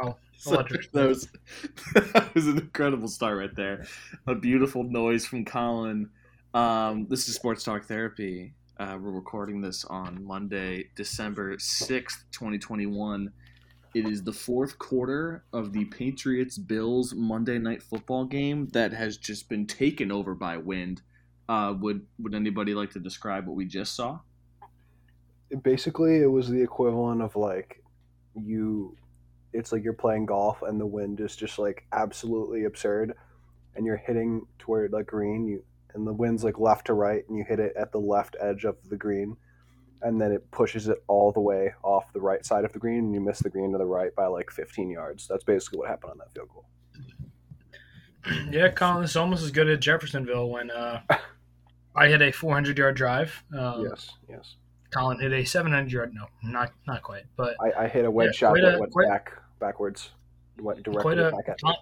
Oh, So that was that was an incredible start right there. A beautiful noise from Collin. Um, this is Sports Talk Therapy. Uh, we're recording this on Monday, December sixth, twenty twenty one. It is the fourth quarter of the Patriots Bills Monday Night Football game that has just been taken over by wind. Uh, would would anybody like to describe what we just saw? basically it was the equivalent of like you it's like you're playing golf and the wind is just like absolutely absurd and you're hitting toward like green you and the wind's like left to right and you hit it at the left edge of the green and then it pushes it all the way off the right side of the green and you miss the green to the right by like 15 yards that's basically what happened on that field goal Yeah, Collin, it's almost as good as Jeffersonville when uh, I hit a 400 yard drive. Um, yes yes Collin hit a 700 yard. No, not not quite, but I, I hit a wedge Yeah, shot that a- went quite- back backwards went directly quite a back at me.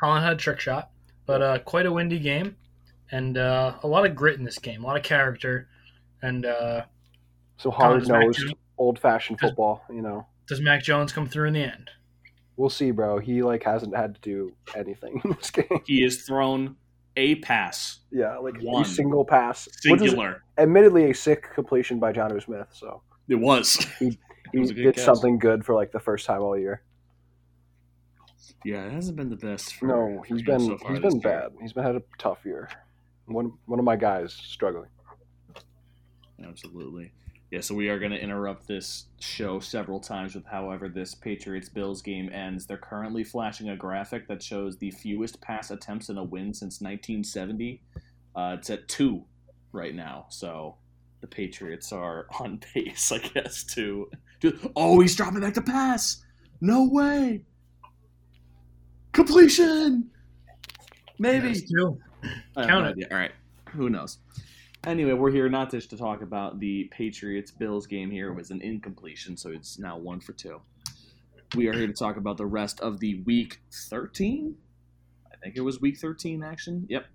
Collin had a trick shot. But uh, quite a windy game, and uh, a lot of grit in this game, a lot of character, and uh, so hard Mac nosed old fashioned football you know does Mac Jones come through in the end? We'll see, bro. He like hasn't had to do anything in this game. He has thrown a pass, Yeah, like One. a single pass. Singular. admittedly a sick completion by Jonnu Smith, so It was. he was a good did something good for like the first time all year. Yeah, it hasn't been the best. For, No, he's been so he's been year. bad. He's been had a tough year. One one of my guys struggling. Absolutely. Yeah, so we are going to interrupt this show several times with however this Patriots Bills game ends. They're currently flashing a graphic that shows the fewest pass attempts in a win since 1970. Uh, it's at two right now, so the Patriots are on pace, I guess, to. to oh, he's dropping back to pass! No way! Completion! Maybe! Yes, too. I have Count it. All right. Who knows? Anyway, we're here not just to talk about the Patriots Bills game here. It was an incompletion, so it's now one for two. We are here to talk about the rest of the week 13. I think it was week 13 action. Yep.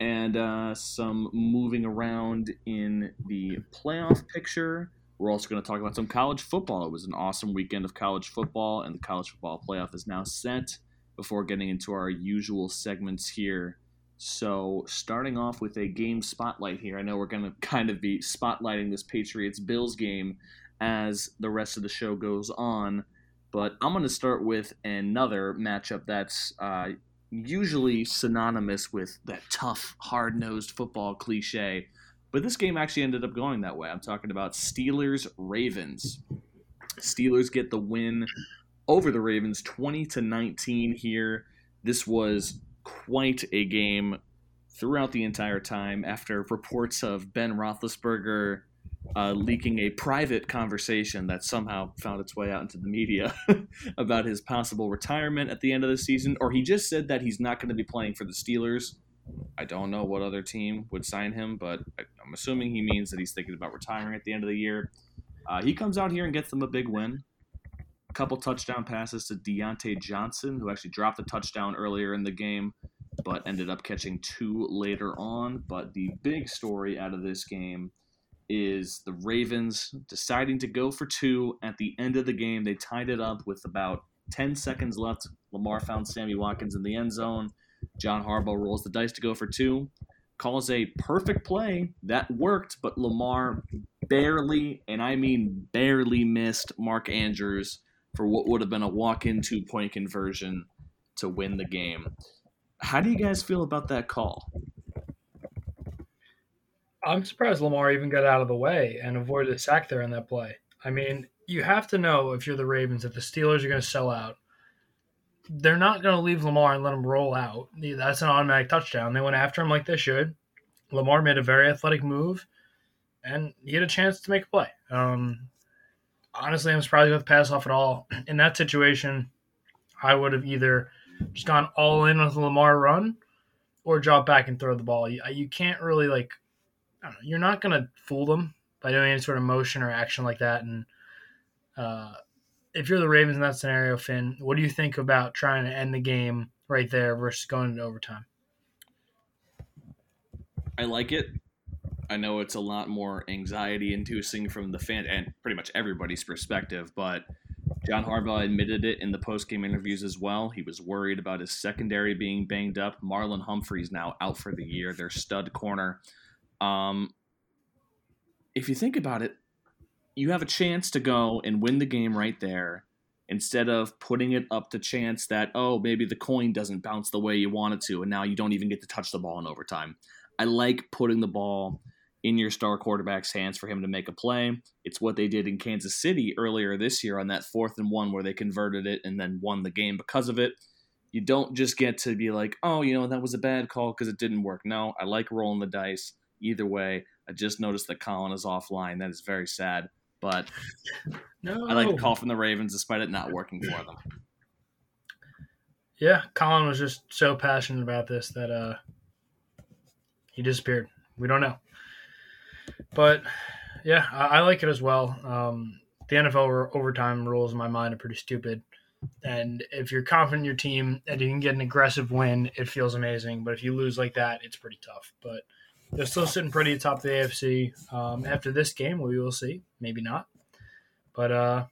And uh, some moving around in the playoff picture. We're also going to talk about some college football. It was an awesome weekend of college football, and the college football playoff is now set before getting into our usual segments here. So, starting off with a game spotlight here, I know we're going to kind of be spotlighting this Patriots Bills game as the rest of the show goes on, but I'm going to start with another matchup that's uh, usually synonymous with that tough, hard nosed football cliche. But this game actually ended up going that way. I'm talking about Steelers Ravens. Steelers get the win over the Ravens 20 to 19 here. This was quite a game throughout the entire time after reports of Ben Roethlisberger uh, leaking a private conversation that somehow found its way out into the media about his possible retirement at the end of the season, or he just said that he's not going to be playing for the Steelers. I don't know what other team would sign him, but I- I'm assuming he means that he's thinking about retiring at the end of the year. Uh, he comes out here and gets them a big win. A couple touchdown passes to Diontae Johnson, who actually dropped a touchdown earlier in the game, but ended up catching two later on. But the big story out of this game is the Ravens deciding to go for two at the end of the game. They tied it up with about 10 seconds left. Lamar found Sammy Watkins in the end zone. John Harbaugh rolls the dice to go for two, calls a perfect play. That worked, but Lamar barely, and I mean barely, missed Mark Andrews for what would have been a walk in two point conversion to win the game. How do you guys feel about that call? I'm surprised Lamar even got out of the way and avoided a sack there in that play. I mean, you have to know if you're the Ravens that the Steelers are going to sell out. They're not going to leave Lamar and let him roll out. That's an automatic touchdown. They went after him like they should. Lamar made a very athletic move, and he had a chance to make a play. Um, honestly, I'm surprised the pass off at all. In that situation, I would have either just gone all in with Lamar run or drop back and throw the ball. You, you can't really like know, you're not going to fool them by doing any sort of motion or action like that. And uh, if you're the Ravens in that scenario, Fin, what do you think about trying to end the game right there versus going into overtime? I like it. I know it's a lot more anxiety inducing from the fan and pretty much everybody's perspective, but John Harbaugh admitted it in the post-game interviews as well. He was worried about his secondary being banged up. Marlon Humphrey's now out for the year. Their stud corner. Um, if you think about it, you have a chance to go and win the game right there instead of putting it up to chance that oh maybe the coin doesn't bounce the way you want it to and now you don't even get to touch the ball in overtime i like putting the ball in your star quarterback's hands for him to make a play it's what they did in kansas city earlier this year on that fourth and one where they converted it and then won the game because of it you don't just get to be like oh you know that was a bad call because it didn't work no i like rolling the dice either way i just noticed that collin is offline that is very sad but No. I like the call from the Ravens despite it not working for them. Yeah, Collin was just so passionate about this that uh he disappeared. We don't know. But yeah, I, I like it as well. Um, the NFL overtime rules in my mind are pretty stupid. And if you're confident in your team and you can get an aggressive win, it feels amazing. But if you lose like that, it's pretty tough. But they're still sitting pretty atop the AFC. Um, after this game, we will see. Maybe not. But uh,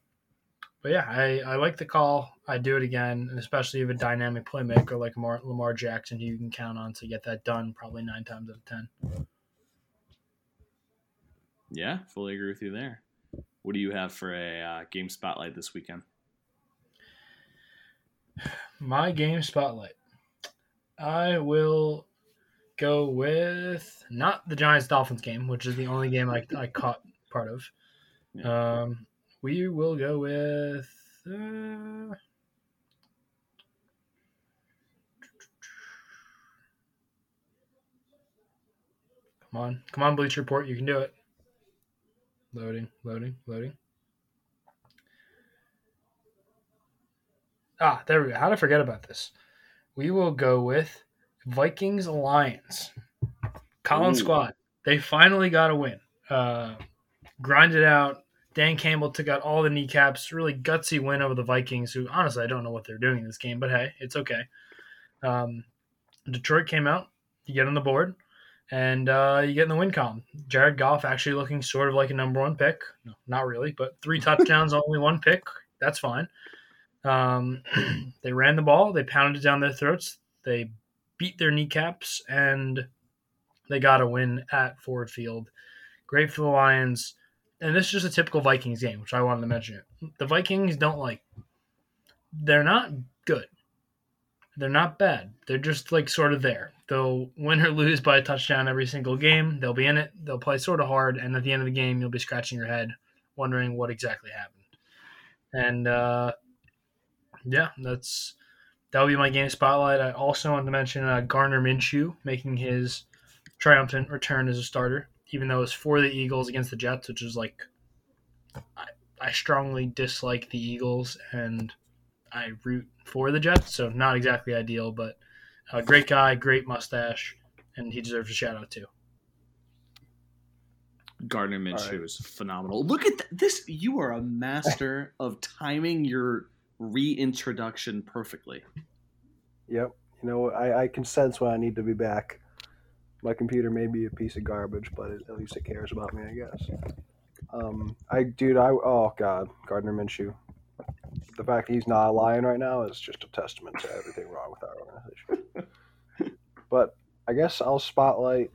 but yeah, I, I like the call. I do it again, especially if a dynamic playmaker like Lamar, Lamar Jackson, who you can count on to get that done probably nine times out of ten. Yeah, fully agree with you there. What do you have for a uh, game spotlight this weekend? My game spotlight. I will go with not the Giants Dolphins game, which is the only game I, I caught part of. Yeah. Um, we will go with. Uh, come on, come on, Bleacher Report, you can do it. Loading, loading, loading. Ah, there we go. How did I forget about this? We will go with Vikings Lions. Collin Ooh. Squad. They finally got a win. Uh, grinded out. Dan Campbell took out all the kneecaps. Really gutsy win over the Vikings, who honestly I don't know what they're doing in this game, but hey, it's okay. Um, Detroit came out. You get on the board, and uh, you get in the win column. Jared Goff actually looking sort of like a number one pick. No, not really, but three touchdowns, only one pick. That's fine. Um, they ran the ball. They pounded it down their throats. They beat their kneecaps, and they got a win at Ford Field. Great for the Lions. And this is just a typical Vikings game, which I wanted to mention. It. The Vikings don't like. They're not good. They're not bad. They're just like sort of there. They'll win or lose by a touchdown every single game. They'll be in it. They'll play sort of hard, and at the end of the game, you'll be scratching your head, wondering what exactly happened. And uh, yeah, that's that'll be my game spotlight. I also want to mention uh, Gardner Minshew making his triumphant return as a starter, even though it's for the Eagles against the Jets, which is like I, I strongly dislike the Eagles and I root for the Jets, so not exactly ideal, but a great guy, great mustache, and he deserves a shout out too. Gardner Minshew right. is phenomenal. Look at th- this. You are a master of timing your reintroduction perfectly. Yep. You know, I, I can sense when I need to be back. My computer may be a piece of garbage, but it, at least it cares about me, I guess. Um, I, dude, I, oh god, Gardner Minshew. The fact that he's not a lion right now is just a testament to everything wrong with our organization. But I guess I'll spotlight.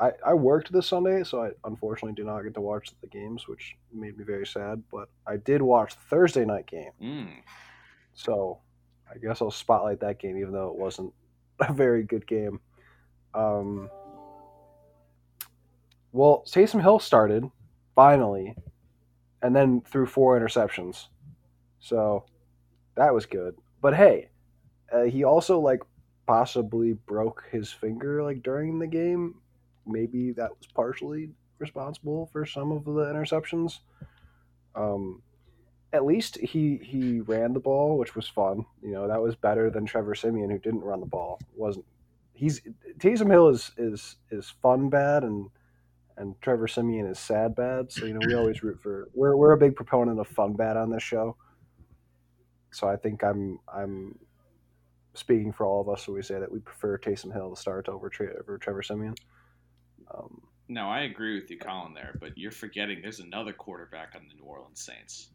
I, I worked this Sunday, so I unfortunately did not get to watch the games, which made me very sad. But I did watch the Thursday night game. Mm. So I guess I'll spotlight that game, even though it wasn't a very good game. Um, well, Taysom Hill started finally, and then threw four interceptions. So that was good. But hey, uh, he also like possibly broke his finger like during the game. Maybe that was partially responsible for some of the interceptions. Um, at least he he ran the ball, which was fun. You know, that was better than Trevor Siemian, who didn't run the ball. wasn't He's Taysom Hill is is is fun bad, and and Trevor Siemian is sad bad. So you know, we always root for. We're we're a big proponent of fun bad on this show. So I think I'm I'm speaking for all of us when we say that we prefer Taysom Hill to start over, Tre- over Trevor Siemian. Um, No, I agree with you, Collin, there, but you're forgetting there's another quarterback on the New Orleans Saints.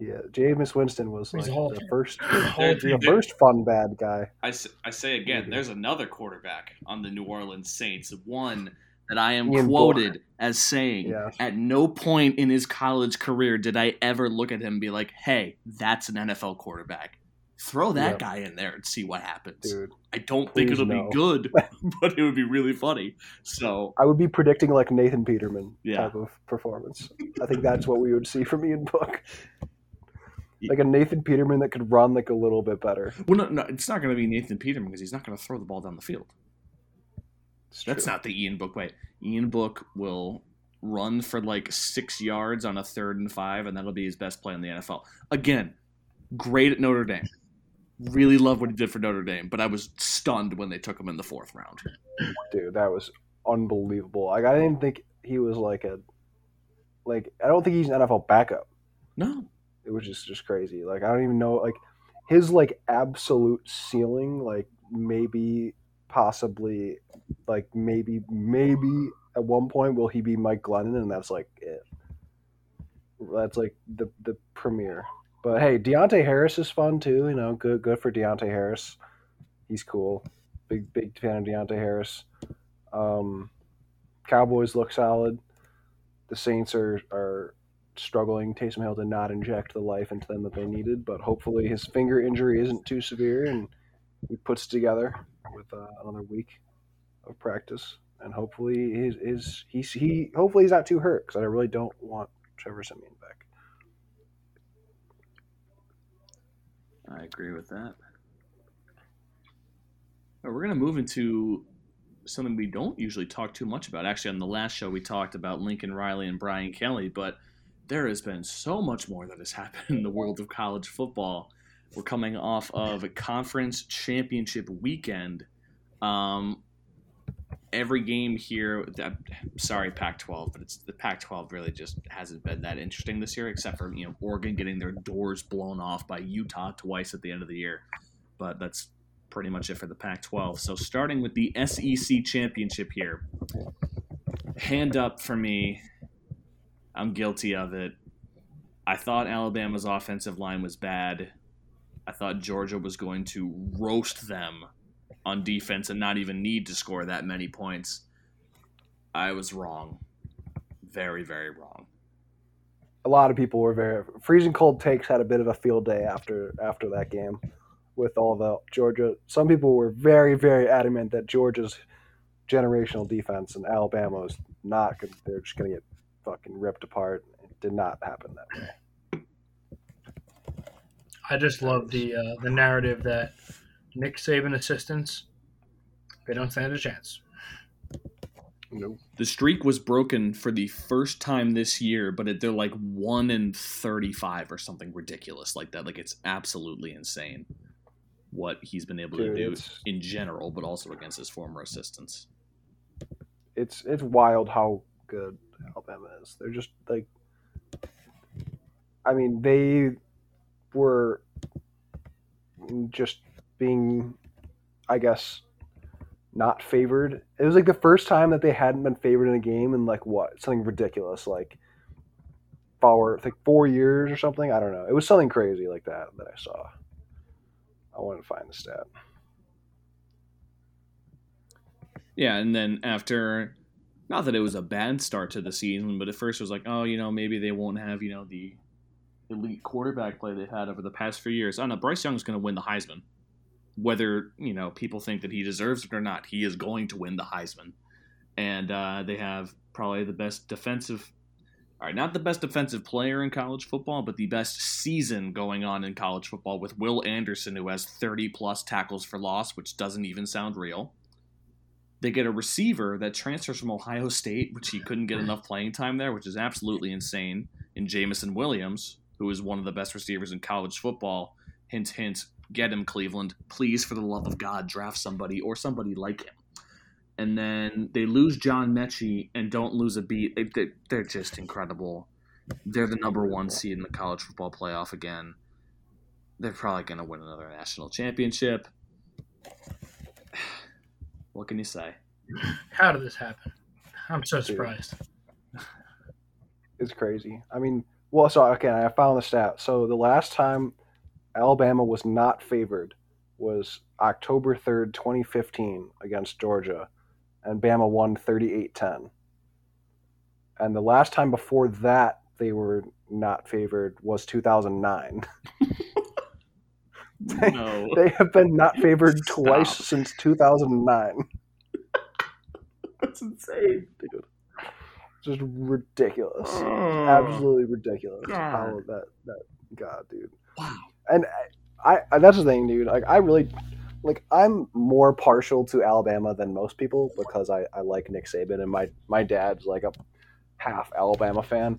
Yeah, Jameis Winston was like a Hall of the Famer. first, Hall of the Famer. first fun bad guy. I say again, there's another quarterback on the New Orleans Saints, one that I am Ian quoted as saying, Yeah. at no point in his college career did I ever look at him and be like, hey, that's an NFL quarterback. Throw that Yep. guy in there and see what happens. Dude, I don't think it'll no. be good, but it would be really funny. So, I would be predicting like Nathan Peterman Yeah. type of performance. I think that's what we would see from Ian Book. Like a Nathan Peterman that could run like a little bit better. well, no, no, it's not going to be Nathan Peterman because he's not going to throw the ball down the field. It's That's true. not the Ian Book way. Ian Book will run for like six yards on a third and five, and that'll be his best play in the NFL. Again, great at Notre Dame. Really love what he did for Notre Dame, but I was stunned when they took him in the fourth round. dude. That was unbelievable. Like I didn't think he was like a like I don't think he's an NFL backup. No, It was just just crazy. Like I don't even know like his like absolute ceiling. Like maybe possibly like maybe maybe at one point will he be Mike Glennon and that's like it. That's like the the premiere. But hey, Deonte Harris is fun too. You know, good good for Deonte Harris. He's cool. Big big fan of Deonte Harris. Um, Cowboys look solid. The Saints are are struggling. Taysom Hill did not inject the life into them that they needed, but hopefully his finger injury isn't too severe and he puts together with uh, another week of practice. And hopefully his is he's he hopefully he's not too hurt because I really don't want Trevor Siemian back. I agree with that. Right, we're going to move into something we don't usually talk too much about. Actually, on the last show, we talked about Lincoln Riley and Brian Kelly, but there has been so much more that has happened in the world of college football. We're coming off of a conference championship weekend. Um, every game here, uh, sorry, Pac-12, but it's the Pac-12 really just hasn't been that interesting this year, except for you know Oregon getting their doors blown off by Utah twice at the end of the year. But that's pretty much it for the Pac-12. So starting with the SEC championship here, hand up for me. I'm guilty of it. I thought Alabama's offensive line was bad. I thought Georgia was going to roast them on defense and not even need to score that many points. I was wrong. Very, very wrong. A lot of people were very freezing cold takes had a bit of a field day after after that game with all the Georgia. Some people were very very adamant that Georgia's generational defense and Alabama's not. gonna- They're just going to get fucking ripped apart. It did not happen that way. I just love the uh, the narrative that Nick Saban assistants they don't stand a chance. Nope. The streak was broken for the first time this year, but it, they're like 1 in 35 or something ridiculous like that. Like it's absolutely insane what he's been able Dude, to do in general, but also against his former assistants. it's it's wild how good Alabama is. They're just like, I mean, they were just being, I guess, not favored. It was like the first time that they hadn't been favored in a game in like what something ridiculous like four like four years or something. I don't know. It was something crazy like that that I saw. I wanted to find the stat. Yeah, and then after, not that it was a bad start to the season, but at first it was like, oh, you know, maybe they won't have, you know, the elite quarterback play they've had over the past few years. Oh know. Bryce Young's going to win the Heisman, whether you know people think that he deserves it or not. He is going to win the Heisman, and uh, they have probably the best defensive. All right, not the best defensive player in college football, but the best season going on in college football with Will Anderson, who has 30 plus tackles for loss, which doesn't even sound real. They get a receiver that transfers from Ohio State, which he couldn't get enough playing time there, which is absolutely insane, in Jameson Williams, who is one of the best receivers in college football. Hint, hint, get him, Cleveland. Please, for the love of God, draft somebody or somebody like him. And then they lose John Metchie and don't lose a beat. They, they, they're just incredible. They're the number one seed in the college football playoff again. They're probably going to win another national championship. What can you say? How did this happen? I'm so surprised. It's crazy. I mean, Well, so okay, I found the stat. So the last time Alabama was not favored was October 3rd, 2015 against Georgia, and Bama won 38-10. And the last time before that they were not favored was 2009. No. They have been not favored twice since 2009. That's insane. Dude. Just ridiculous. Oh. Absolutely ridiculous. God. How that that God, dude. Wow. And I, I that's the thing, dude. Like I really like I'm more partial to Alabama than most people because I, I like Nick Saban and my my dad's like a half Alabama fan.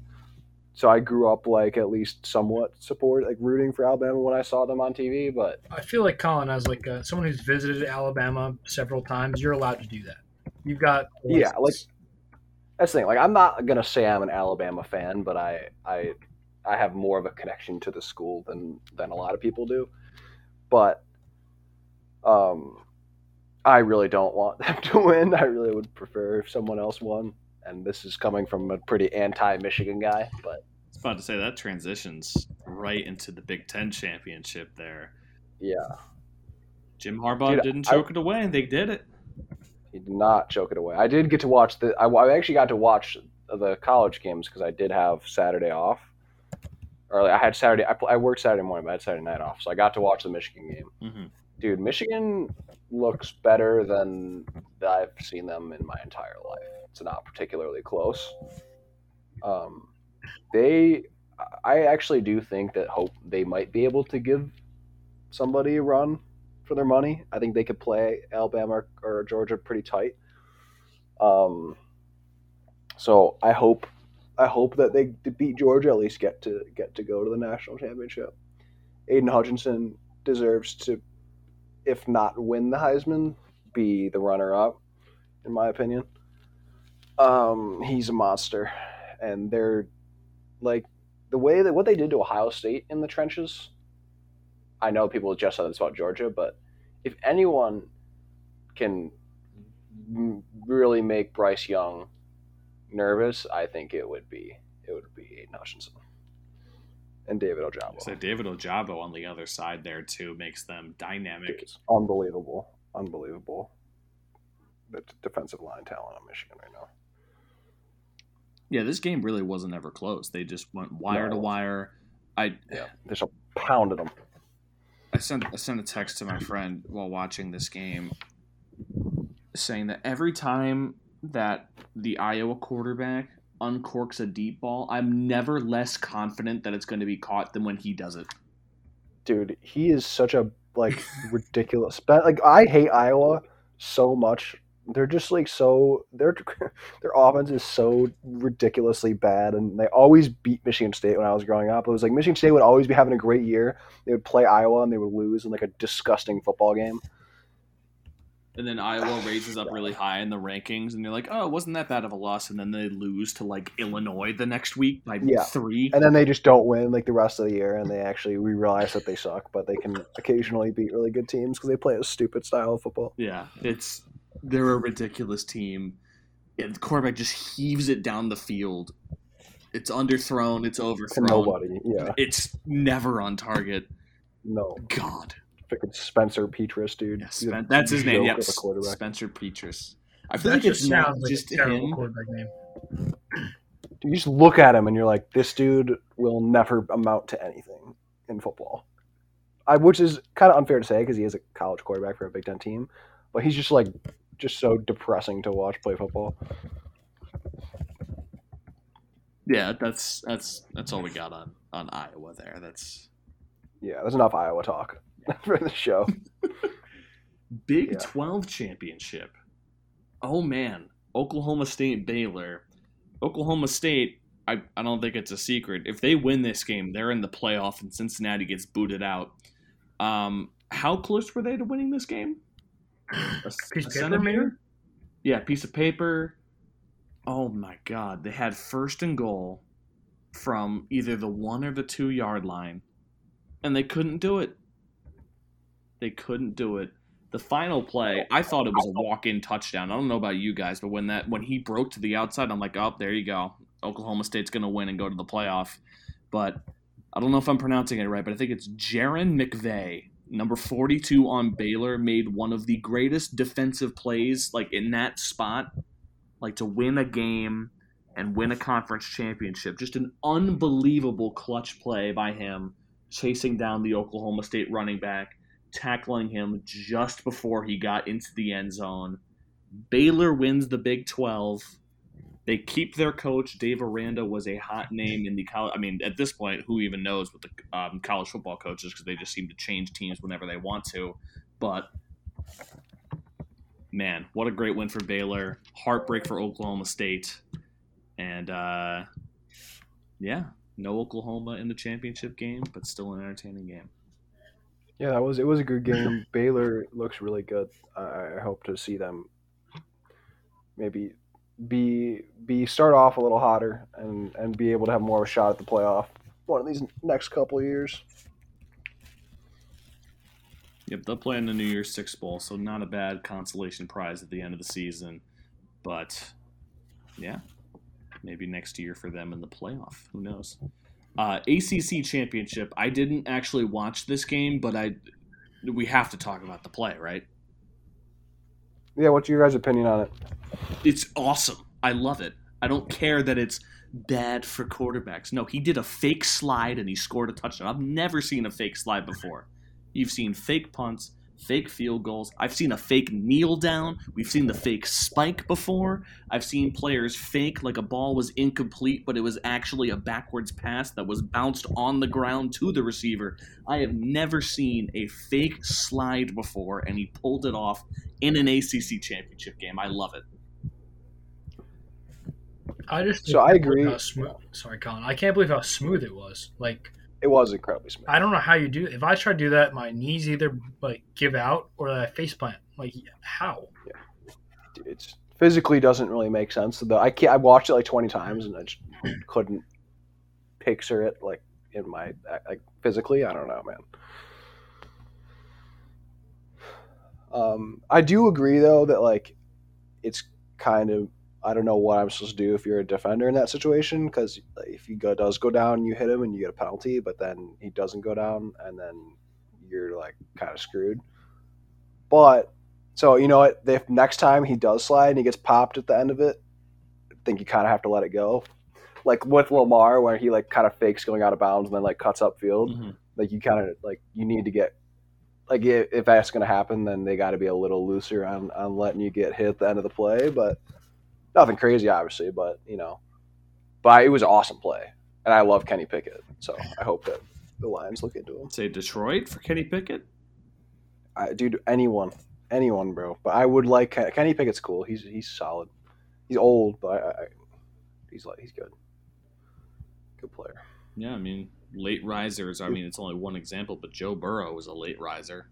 So I grew up like at least somewhat support like rooting for Alabama when I saw them on TV, but I feel like Collin, as like uh, someone who's visited Alabama several times, you're allowed to do that. You've got Yeah, like- that's the thing. Like I'm not gonna say I'm an Alabama fan, but I I I have more of a connection to the school than than a lot of people do. But um I really don't want them to win. I really would prefer if someone else won. And this is coming from a pretty anti Michigan guy, but it's about to say that transitions right into the Big Ten championship there. yeah, Jim Harbaugh Dude, didn't I- choke it away, and they did it. he did not choke it away. I did get to watch the I, I actually got to watch the college games because I did have Saturday off. Or I had Saturday. I, pl- I worked Saturday morning, but I had Saturday night off, so I got to watch the Michigan game. hmm dude, Michigan looks better than I've seen them in my entire life. It's not particularly close. Um, they, I actually do think that hope they might be able to give somebody a run for their money. I think they could play Alabama or Georgia pretty tight. Um, so I hope, I hope that they beat Georgia at least get to get to go to the national championship. Aidan Hutchinson deserves to if not win the Heisman, be the runner up, in my opinion. Um, he's a monster, and they're like the way that what they did to Ohio State in the trenches. I know people just said this about Georgia, but if anyone can really make Bryce Young nervous, I think it would be it would be Aidan Hutchinson and David Ojabo. So David Ojabo on the other side there too makes them dynamic. It's unbelievable, unbelievable. The defensive line talent on Michigan right now. Yeah, this game really wasn't ever close. They just went wire to wire. I Yeah, they just pounded them. I sent I sent a text to my friend while watching this game, saying that every time that the Iowa quarterback uncorks a deep ball, I'm never less confident that it's going to be caught than when he does it. Dude, he is such a like ridiculous. Like I hate Iowa so much. They're just like so their their offense is so ridiculously bad, and they always beat Michigan State when I was growing up. It was like Michigan State would always be having a great year. They would play Iowa and they would lose in like a disgusting football game. And then Iowa raises up really high in the rankings, and you're like, oh, it wasn't that bad of a loss. And then they lose to like Illinois the next week by Yeah. three. And then they just don't win like the rest of the year, and they actually we realize that they suck, but they can occasionally beat really good teams because they play a stupid style of football. Yeah, it's they're a ridiculous team. Yeah, the quarterback just heaves it down the field. It's underthrown. It's To overthrown. nobody, yeah, It's never on target. no. God, Freaking Spencer Petras, dude. yeah, Spen- that's his name. joke Yeah, of a quarterback. Spencer Petras. I feel That like it's not like just a terrible him. quarterback name. You just look at him and you're like, this dude will never amount to anything in football. I, which is kind of unfair to say because he is a college quarterback for a Big Ten team, but he's just like, just so depressing to watch play football. Yeah, that's that's that's all we got on on Iowa there. That's Yeah, there's enough Iowa talk for the show. Big Yeah. 12 championship. Oh man, Oklahoma State Baylor. Oklahoma State, I, I don't think it's a secret. If they win this game, they're in the playoff and Cincinnati gets booted out. Um, how close were they to winning this game? A, Piece a paper, centimeter? maybe? Yeah, piece of paper. Oh my god, they had first and goal from either the one or the two yard line, and they couldn't do it. They couldn't do it. The final play, I thought it was a walk-in touchdown. I don't know about you guys, but when that when he broke to the outside, I'm like, oh, there you go. Oklahoma State's gonna win and go to the playoff. but I don't know if I'm pronouncing it right, but I think it's Jairon McVea, number 42 on Baylor, made one of the greatest defensive plays like in that spot, like to win a game and win a conference championship. Just an unbelievable clutch play by him, chasing down the Oklahoma State running back, tackling him just before he got into the end zone. Baylor wins the Big 12. They keep their coach. Dave Aranda was a hot name in the college. I mean, at this point, who even knows what the um, college football coaches because they just seem to change teams whenever they want to. But man, what a great win for Baylor. Heartbreak for Oklahoma State. And uh, yeah, no Oklahoma in the championship game, but still an entertaining game. Yeah, that was it. Was a good game. Mm. Baylor looks really good. I, I hope to see them maybe be be start off a little hotter and and be able to have more of a shot at the playoff one of these next couple of years. Yep, they'll play in the New Year's Six Bowl, so not a bad consolation prize at the end of the season. But yeah, maybe next year for them in the playoff. Who knows? Uh, ACC championship. I didn't actually watch this game, but I we have to talk about the play, right? Yeah, what's your guys' opinion on it? It's awesome. I love it. I don't care that it's bad for quarterbacks. No, he did a fake slide and he scored a touchdown. I've never seen a fake slide before. You've seen fake punts, fake field goals. I've seen a fake kneel down. We've seen the fake spike before. I've seen players fake like a ball was incomplete, but it was actually a backwards pass that was bounced on the ground to the receiver. I have never seen a fake slide before, and he pulled it off in an ACC championship game. I love it. I just So I agree. How smooth, sorry, Collin. I can't believe how smooth it was. Like It was incredibly smooth. I don't know how you do. If I try to do that, my knees either like give out or I face plant. Like how? Yeah, It's physically doesn't really make sense. The I can't. I watched it like twenty times and I just couldn't picture it like in my like physically. I don't know, man. Um, I do agree though that like it's kind of I don't know what I'm supposed to do if you're a defender in that situation because if he go, does go down, you hit him and you get a penalty, but then he doesn't go down and then you're like kind of screwed. But so you know what? If next time he does slide and he gets popped at the end of it, I think you kind of have to let it go. Like with Lamar, where he like kind of fakes going out of bounds and then like cuts up field. Mm-hmm. Like you kind of like you need to get like if, if that's going to happen, then they got to be a little looser on on letting you get hit at the end of the play. But nothing crazy, obviously. But you know, but it was an awesome play, and I love Kenny Pickett. So I hope that the Lions look into him. Say Detroit for Kenny Pickett. I, dude, anyone, anyone, bro. But I would like Kenny Pickett's cool. He's he's solid. He's old, but I, I, he's like he's good. Good player. Yeah, I mean, late risers. I mean, it's only one example, but Joe Burrow was a late riser.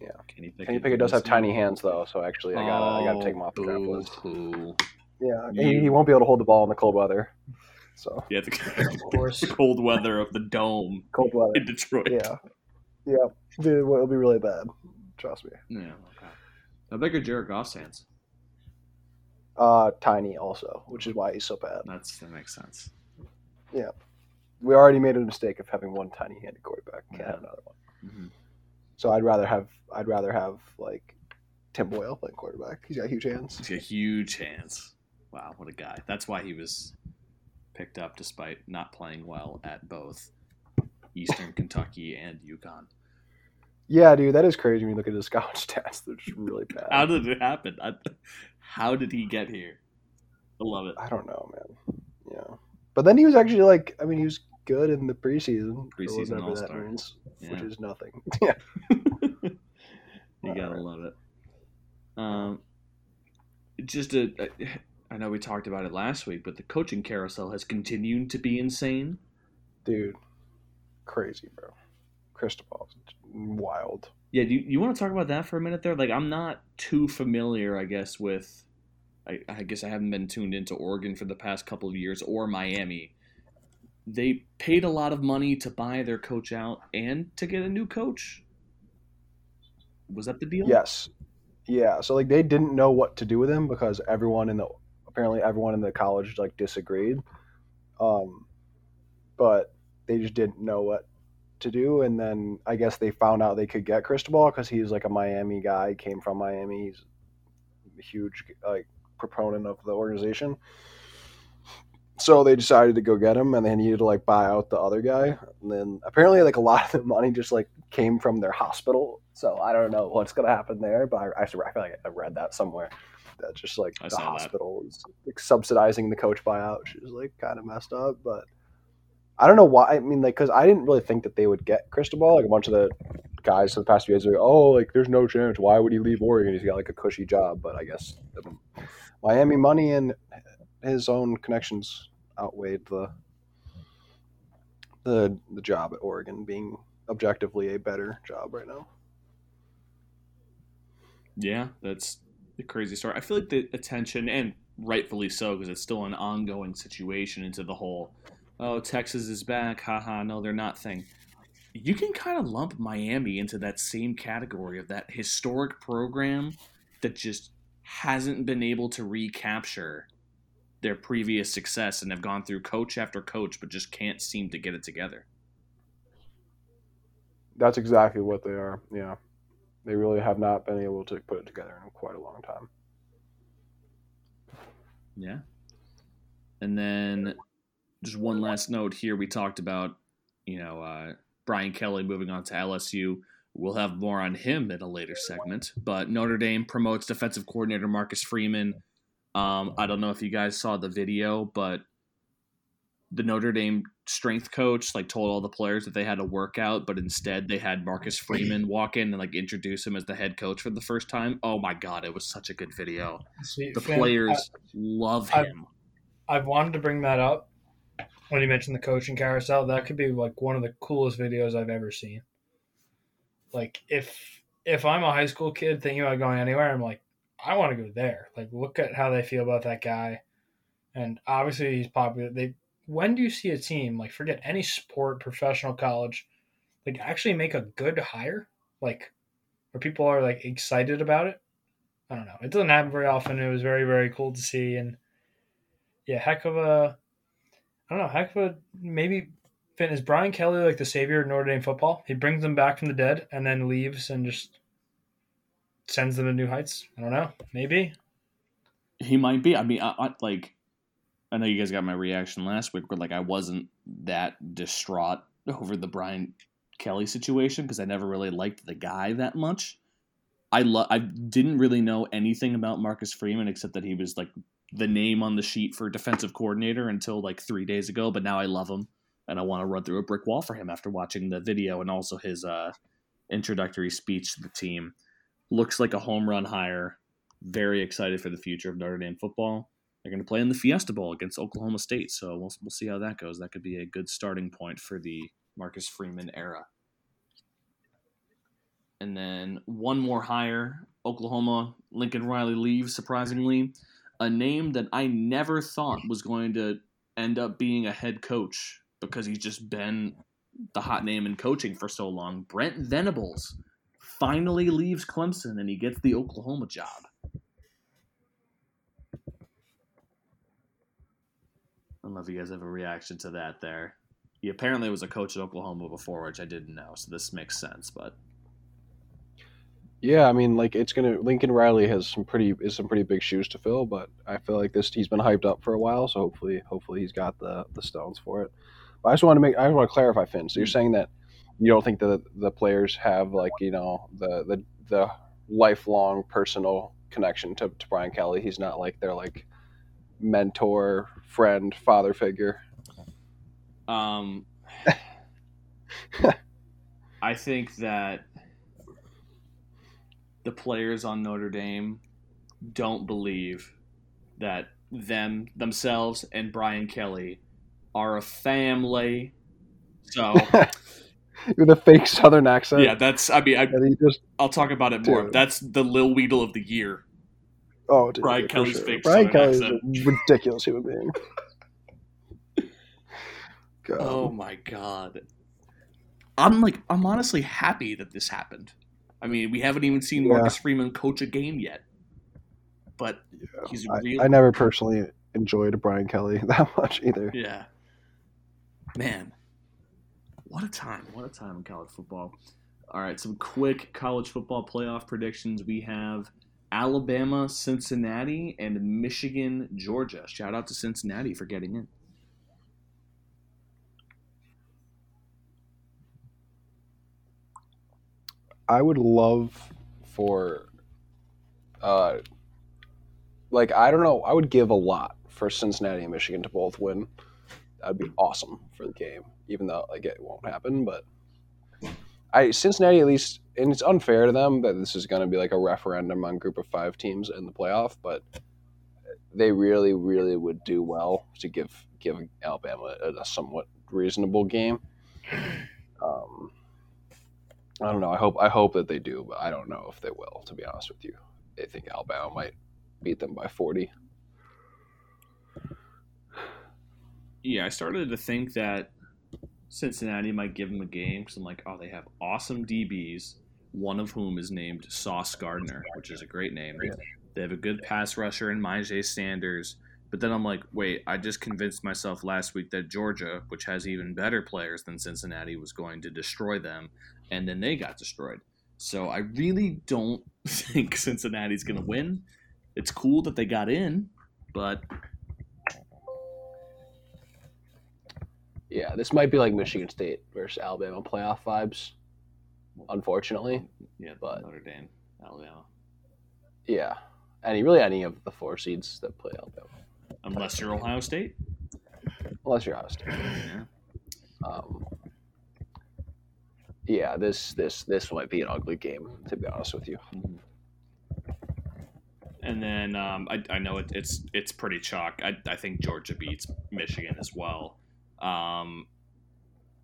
Yeah. Kenny Pickett, Kenny Pickett does have tiny hands though, so actually I gotta I gotta take him off the draft list. hoo. Yeah, You- he, he won't be able to hold the ball in the cold weather. So Yeah, the, Of course. the cold weather of the dome cold weather. in Detroit. Yeah, yeah, dude, it'll be really bad. Trust me. Yeah. Okay. How big are Jared Goff's hands? Uh, tiny also, which is why he's so bad. That's that makes sense. Yeah, we already made a mistake of having one tiny-handed quarterback. Can't have another one. Mhm. So I'd rather have I'd rather have like Tim Boyle playing quarterback. He's got huge hands. He's got huge hands. Wow, what a guy. That's why he was picked up despite not playing well at both Eastern Kentucky and UConn. Yeah, dude, that is crazy when you look at his college stats. They're just really bad. How did it happen? I, how did he get here? I love it. I don't know, man. Yeah, but then he was actually like, I mean, he was good in the preseason. Preseason All-Star. that means, which is nothing. yeah, you gotta love it. Um, just a, I know we talked about it last week, but the coaching carousel has continued to be insane. dude, crazy, bro. Cristobal's wild. Yeah, do you, you want to talk about that for a minute there? Like, I'm not too familiar, I guess, with. I, I guess I haven't been tuned into Oregon for the past couple of years or Miami. They paid a lot of money to buy their coach out and to get a new coach. Was that the deal? Yes, yeah. So like they didn't know what to do with him because everyone in the apparently everyone in the college like disagreed. Um, but they just didn't know what to do. And then I guess they found out they could get Cristobal because he's like a Miami guy, came from Miami. He's a huge like proponent of the organization. So they decided to go get him, and they needed to like buy out the other guy. And then apparently, like a lot of the money just like came from their hospital. So I don't know what's gonna happen there, but I, I, feel like I read that somewhere. That just like I the hospital is like, subsidizing the coach buyout, which is like kind of messed up. But I don't know why. I mean, like, because I didn't really think that they would get Cristobal. Like a bunch of the guys for the past few years are like, oh, like there's no chance. Why would he leave Oregon? He's got like a cushy job. But I guess the Miami money and his own connections outweighed the the the job at Oregon being objectively a better job right now. Yeah, that's the crazy story. I feel like the attention, and rightfully so, because it's still an ongoing situation into the whole, oh, Texas is back, haha, no, they're not thing. You can kind of lump Miami into that same category of that historic program that just hasn't been able to recapture their previous success and have gone through coach after coach, but just can't seem to get it together. That's exactly what they are. Yeah. They really have not been able to put it together in quite a long time. Yeah. And then just one last note here. We talked about, you know, uh, Brian Kelly moving on to LSU. We'll have more on him in a later segment. But Notre Dame promotes defensive coordinator Marcus Freeman. Um, I don't know if you guys saw the video, but the Notre Dame strength coach like told all the players that they had to work out, but instead they had Marcus Freeman walk in and like introduce him as the head coach for the first time. Oh my god, it was such a good video. See, The Fin, players love him. I, I've wanted to bring that up when you mentioned the coaching carousel. That could be like one of the coolest videos I've ever seen. Like if if I'm a high school kid thinking about going anywhere, I'm like, I want to go there. Like look at how they feel about that guy. And obviously he's popular. They when do you see a team like forget any sport, professional college, like actually make a good hire? Like where people are like excited about it? I don't know. It doesn't happen very often. It was very, very cool to see and yeah, heck of a I don't know, heck of a maybe Fin is Brian Kelly like the savior of Notre Dame football? He brings them back from the dead and then leaves and just sends them to new heights. I don't know. Maybe. He might be. I mean, I, I, like, I know you guys got my reaction last week, but like, I wasn't that distraught over the Brian Kelly situation because I never really liked the guy that much. I lo- I didn't really know anything about Marcus Freeman except that he was like the name on the sheet for defensive coordinator until like three days ago. But now I love him and I want to run through a brick wall for him after watching the video and also his uh, introductory speech to the team. Looks like a home run hire. Very excited for the future of Notre Dame football. They're going to play in the Fiesta Bowl against Oklahoma State, so we'll we'll see how that goes. That could be a good starting point for the Marcus Freeman era. And then one more hire, Oklahoma. Lincoln Riley leaves, surprisingly. A name that I never thought was going to end up being a head coach because he's just been the hot name in coaching for so long. Brent Venables finally leaves Clemson and he gets the Oklahoma job. I don't know if you guys have a reaction to that there. He apparently was a coach at Oklahoma before, which I didn't know, so this makes sense. But Yeah, I mean, like it's gonna. Lincoln Riley has some pretty is some pretty big shoes to fill, but I feel like this he's been hyped up for a while, so hopefully, hopefully he's got the the stones for it. But I just want to make I just want to clarify, Fin. So you're hmm. saying that you don't think that the players have like you know the the the lifelong personal connection to, to Brian Kelly. He's not like their like mentor, friend, father figure. um, I think that the players on Notre Dame don't believe that them themselves and Brian Kelly are a family. So With a fake Southern accent. yeah, that's. I mean, I, just I'll talk about it more. Dude. That's the Lil Weedle of the year. oh, dude, Brian Kelly's sure. fake Brian Southern Kelly's accent. a ridiculous human being. God. Oh my god. I'm like I'm honestly happy that this happened. I mean, we haven't even seen Yeah. Marcus Freeman coach a game yet. But Yeah. he's I, real I never personally enjoyed Brian Kelly that much either. Yeah. Man, what a time! What a time in college football. All right, some quick college football playoff predictions. We have Alabama, Cincinnati, and Michigan, Georgia. Shout out to Cincinnati for getting in. I would love for, uh, like I don't know. I would give a lot for Cincinnati and Michigan to both win. That'd be awesome for the game, even though like it won't happen. But I Cincinnati at least, and it's unfair to them that this is going to be like a referendum on Group of Five teams in the playoff, but they really, really would do well to give give Alabama a, a somewhat reasonable game. Um, I don't know. I hope I hope that they do, but I don't know if they will. To be honest with you, I think Alabama might beat them by forty. Yeah, I started to think that Cincinnati might give them a game because I'm like, oh, they have awesome DBs, one of whom is named Sauce Gardner, which is a great name. They have a good pass rusher in Myjai Sanders. But then I'm like, wait, I just convinced myself last week that Georgia, which has even better players than Cincinnati, was going to destroy them, and then they got destroyed. So I really don't think Cincinnati's going to win. It's cool that they got in, but Yeah, this might be like Michigan State versus Alabama playoff vibes. Unfortunately, yeah, But- Notre Dame, Alabama. yeah, any really any of the four seeds that play Alabama, Unless you're Ohio State. unless you're honest. Yeah. Um, yeah, this this this might be an ugly game to be honest with you. And then um, I, I know it, it's it's pretty chalk. I, I think Georgia beats Michigan as well. Um,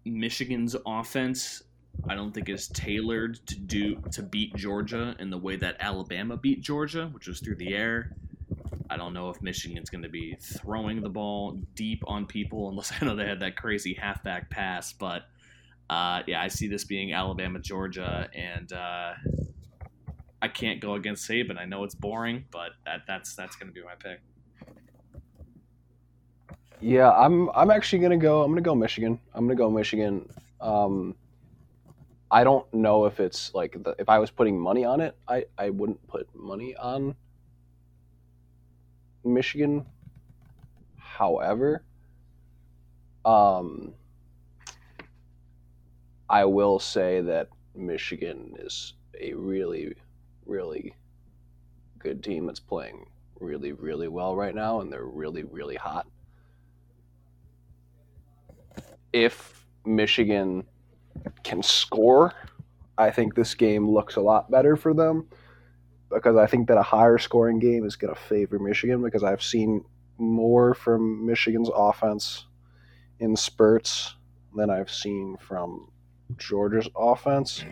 Michigan's offense, I don't think is tailored to do to beat Georgia in the way that Alabama beat Georgia, which was through the air. I don't know if Michigan's going to be throwing the ball deep on people, unless I know they had that crazy halfback pass. But uh, yeah, I see this being Alabama Georgia, and uh, I can't go against Saban. I know it's boring, but that that's that's going to be my pick. Yeah, I'm I'm actually gonna go. I'm gonna go Michigan. I'm gonna go Michigan. Um, I don't know if it's like the, if I was putting money on it, I I wouldn't put money on Michigan. However, um, I will say that Michigan is a really, really good team that's playing really, really well right now, and they're really, really hot if Michigan can score, I think this game looks a lot better for them because I think that a higher scoring game is going to favor Michigan because I've seen more from Michigan's offense in spurts than I've seen from Georgia's offense.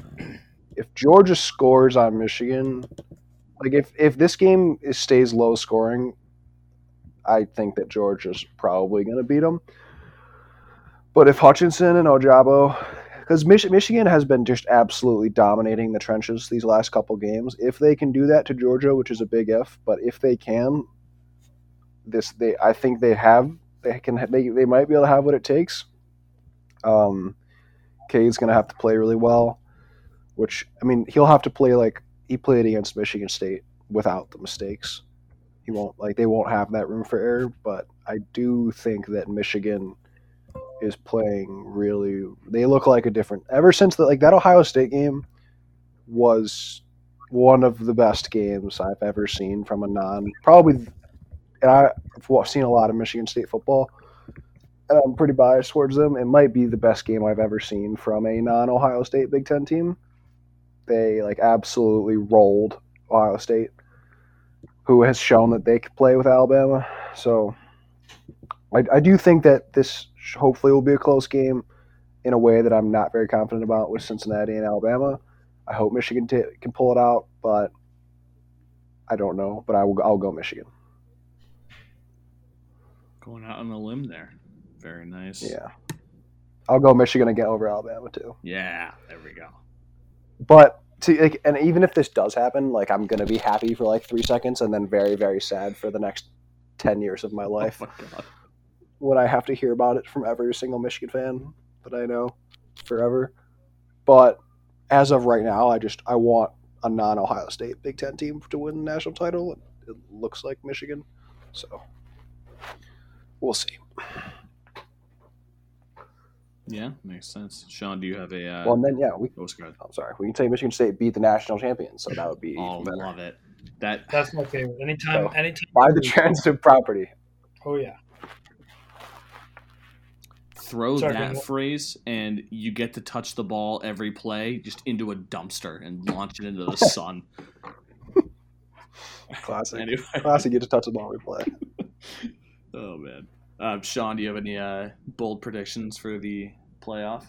If Georgia scores on Michigan, like if, if this game is, stays low scoring, I think that Georgia's probably going to beat them. But if Hutchinson and Ojabo, because Mich- Michigan has been just absolutely dominating the trenches these last couple games, if they can do that to Georgia, which is a big if, but if they can, this they I think they have they can they, they might be able to have what it takes. Um, Cade's gonna have to play really well, which I mean he'll have to play like he played against Michigan State without the mistakes. He won't like they won't have that room for error, but I do think that Michigan is playing really they look like a different ever since the like that Ohio State game was one of the best games I've ever seen from a non probably and I've seen a lot of Michigan State football and I'm pretty biased towards them. It might be the best game I've ever seen from a non Ohio State Big Ten team. They like absolutely rolled Ohio State, who has shown that they could play with Alabama. So I, I do think that this hopefully it will be a close game in a way that I'm not very confident about with Cincinnati and Alabama. I hope Michigan t- can pull it out, but I don't know. But I will. I'll go Michigan. Going out on a limb there. Very nice. Yeah, I'll go Michigan and get over Alabama too. Yeah. There we go. But to like, and even if this does happen, like I'm gonna be happy for like three seconds and then very very sad for the next ten years of my life. Oh my god. When I have to hear about it from every single Michigan fan that I know forever. But as of right now, I just I want a non-Ohio State Big Ten team to win the national title. It looks like Michigan, so we'll see. Yeah, makes sense. Sean, do you have a? Uh, Well, and then yeah, we. oh, go ahead. I'm sorry. We can say Michigan State beat the national champion, so that would be Oh, better. love it. That That's my favorite. Anytime, So, anytime. By the transitive property. Oh yeah. Throw Sorry, that Daniel. phrase, and you get to touch the ball every play, just into a dumpster and launch it into the sun. Classic. anyway, Classic. Get to touch the ball we play. oh man, um, Sean, do you have any uh, bold predictions for the playoff?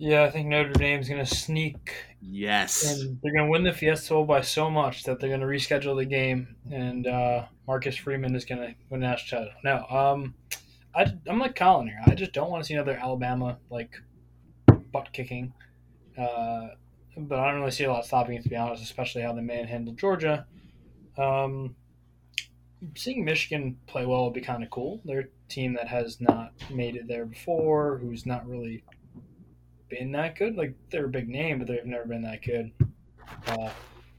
Yeah, I think Notre Dame's gonna sneak Yes. and they're gonna win the Fiesta Bowl by so much that they're gonna reschedule the game, and uh, Marcus Freeman is gonna win the national title. No, um, I, I'm like Collin here. I just don't want to see another Alabama like butt kicking. Uh, but I don't really see a lot stopping it to be honest, especially how they manhandled Georgia. Um, seeing Michigan play well would be kind of cool. They're a team that has not made it there before, who's not really been that good. Like they're a big name, but they've never been that good. Uh,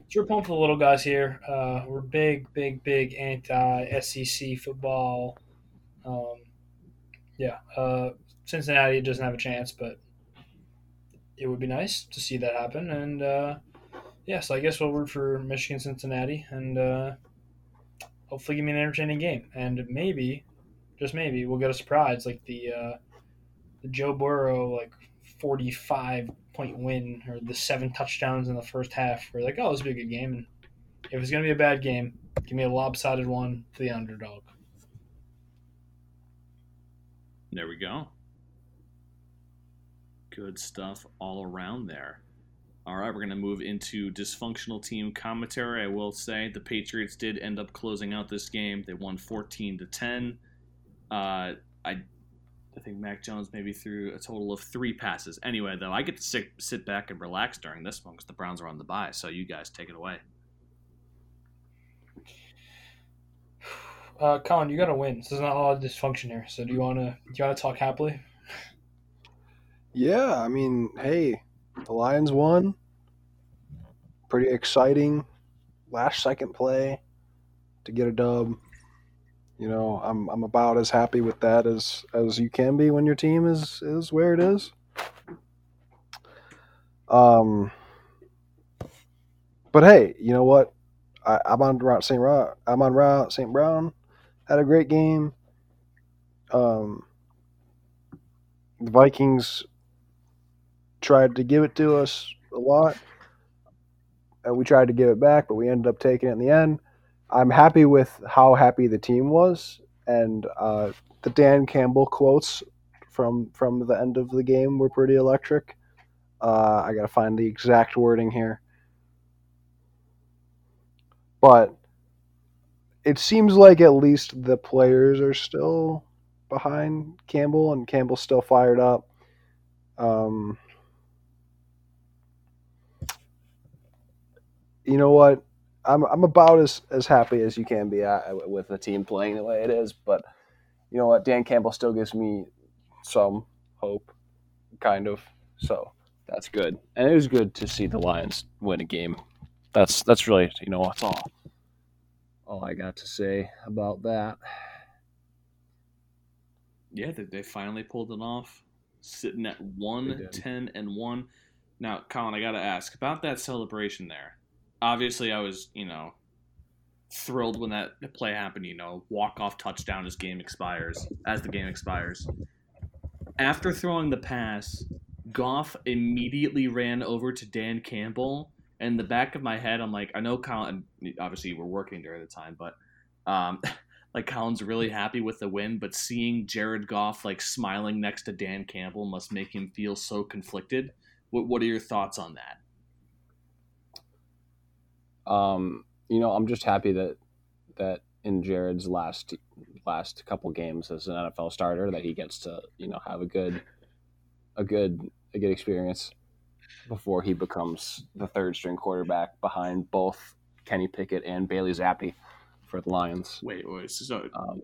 so we're for the little guys here. Uh, we're big, big, big anti SEC football. Um, yeah, uh, Cincinnati doesn't have a chance, but it would be nice to see that happen. And uh, yeah, so I guess we'll root for Michigan, Cincinnati, and uh, hopefully give me an entertaining game. And maybe, just maybe, we'll get a surprise like the uh, the Joe Burrow like forty five point win or the seven touchdowns in the first half. We're like, oh, this will be a good game. And if it's gonna be a bad game, give me a lopsided one for the underdog. There we go. Good stuff all around there. All right, we're going to move into dysfunctional team commentary. I will say the Patriots did end up closing out this game. They won 14 to 10. Uh, I I think Mac Jones maybe threw a total of three passes. Anyway, though, I get to sit, sit back and relax during this one because the Browns are on the bye. So you guys take it away. Uh, Collin, you got to win. So there's not a lot of dysfunction here. So do you wanna do you wanna talk happily? Yeah, I mean, hey, the Lions won. Pretty exciting. Last second play to get a dub. You know, I'm I'm about as happy with that as as you can be when your team is is where it is. Um, but hey, you know what? I, I'm on route St. Route. I'm Amon-Ra St. Brown. Had a great game. Um, the Vikings tried to give it to us a lot. And we tried to give it back, but we ended up taking it in the end. I'm happy with how happy the team was, and uh, the Dan Campbell quotes from from the end of the game were pretty electric. Uh, I gotta find the exact wording here, but it seems like at least the players are still behind Campbell, and Campbell's still fired up. Um, you know what? I'm I'm about as, as happy as you can be at, with the team playing the way it is, but you know what? Dan Campbell still gives me some hope, kind of. So that's good, and it was good to see the Lions win a game. That's that's really you know that's all all I got to say about that. Yeah, they, they finally pulled it off, sitting at one ten and one. Now, Collin, I got to ask about that celebration there. Obviously, I was you know thrilled when that play happened. You know, walk off touchdown as game expires as the game expires. After throwing the pass, Goff immediately ran over to Dan Campbell. In the back of my head, I'm like, I know Collin. Obviously, we're working during the time, but um, like Collin's really happy with the win, but seeing Jared Goff like smiling next to Dan Campbell must make him feel so conflicted. What What are your thoughts on that? Um, you know, I'm just happy that that in Jared's last last couple games as an NFL starter that he gets to you know have a good a good a good experience before he becomes the third string quarterback behind both Kenny Pickett and Bailey Zappe for the Lions. Wait, wait. So Um,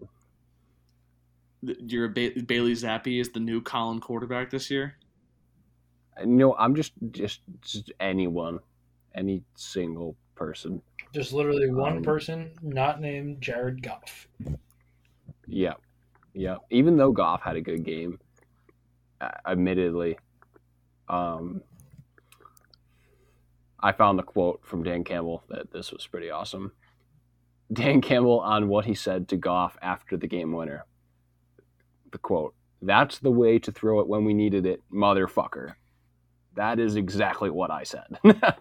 Your ba- Bailey Zappe is the new Collin quarterback this year. No, I'm just just just anyone, any single person. Just literally one Um, person, not named Jared Goff. Yeah, yeah. Even though Goff had a good game, uh, admittedly, um, I found the quote from Dan Campbell that this was pretty awesome. Dan Campbell on what he said to Goff after the game winner. The quote: "That's the way to throw it when we needed it, motherfucker." That is exactly what I said.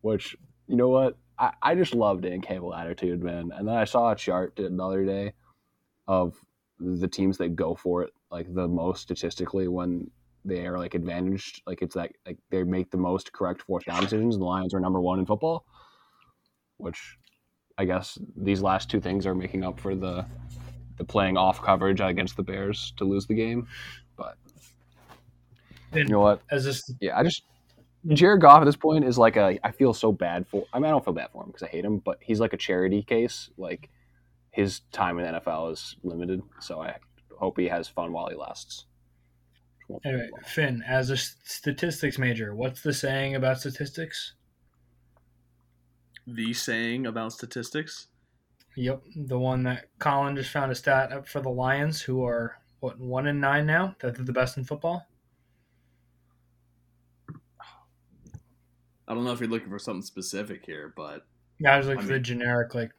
Which, you know what? I, I just love Dan Campbell attitude, man. And then I saw a chart another day of the teams that go for it like the most statistically when they are like advantaged. Like it's like like they make the most correct fourth down decisions. And the Lions are number one in football, which I guess these last two things are making up for the the playing off coverage against the Bears to lose the game. But you know what? As this, Yeah, I just Jared Goff at this point is like a. I feel so bad for. I mean, I don't feel bad for him because I hate him, but he's like a charity case. Like his time in the NFL is limited, so I hope he has fun while he lasts. Anyway, Fin, as a statistics major, what's the saying about statistics? The saying about statistics. Yep, the one that Collin just found a stat up for the Lions, who are what one and nine now. That they're the best in football. I don't know if you're looking for something specific here, but Yeah, I was looking I for the generic like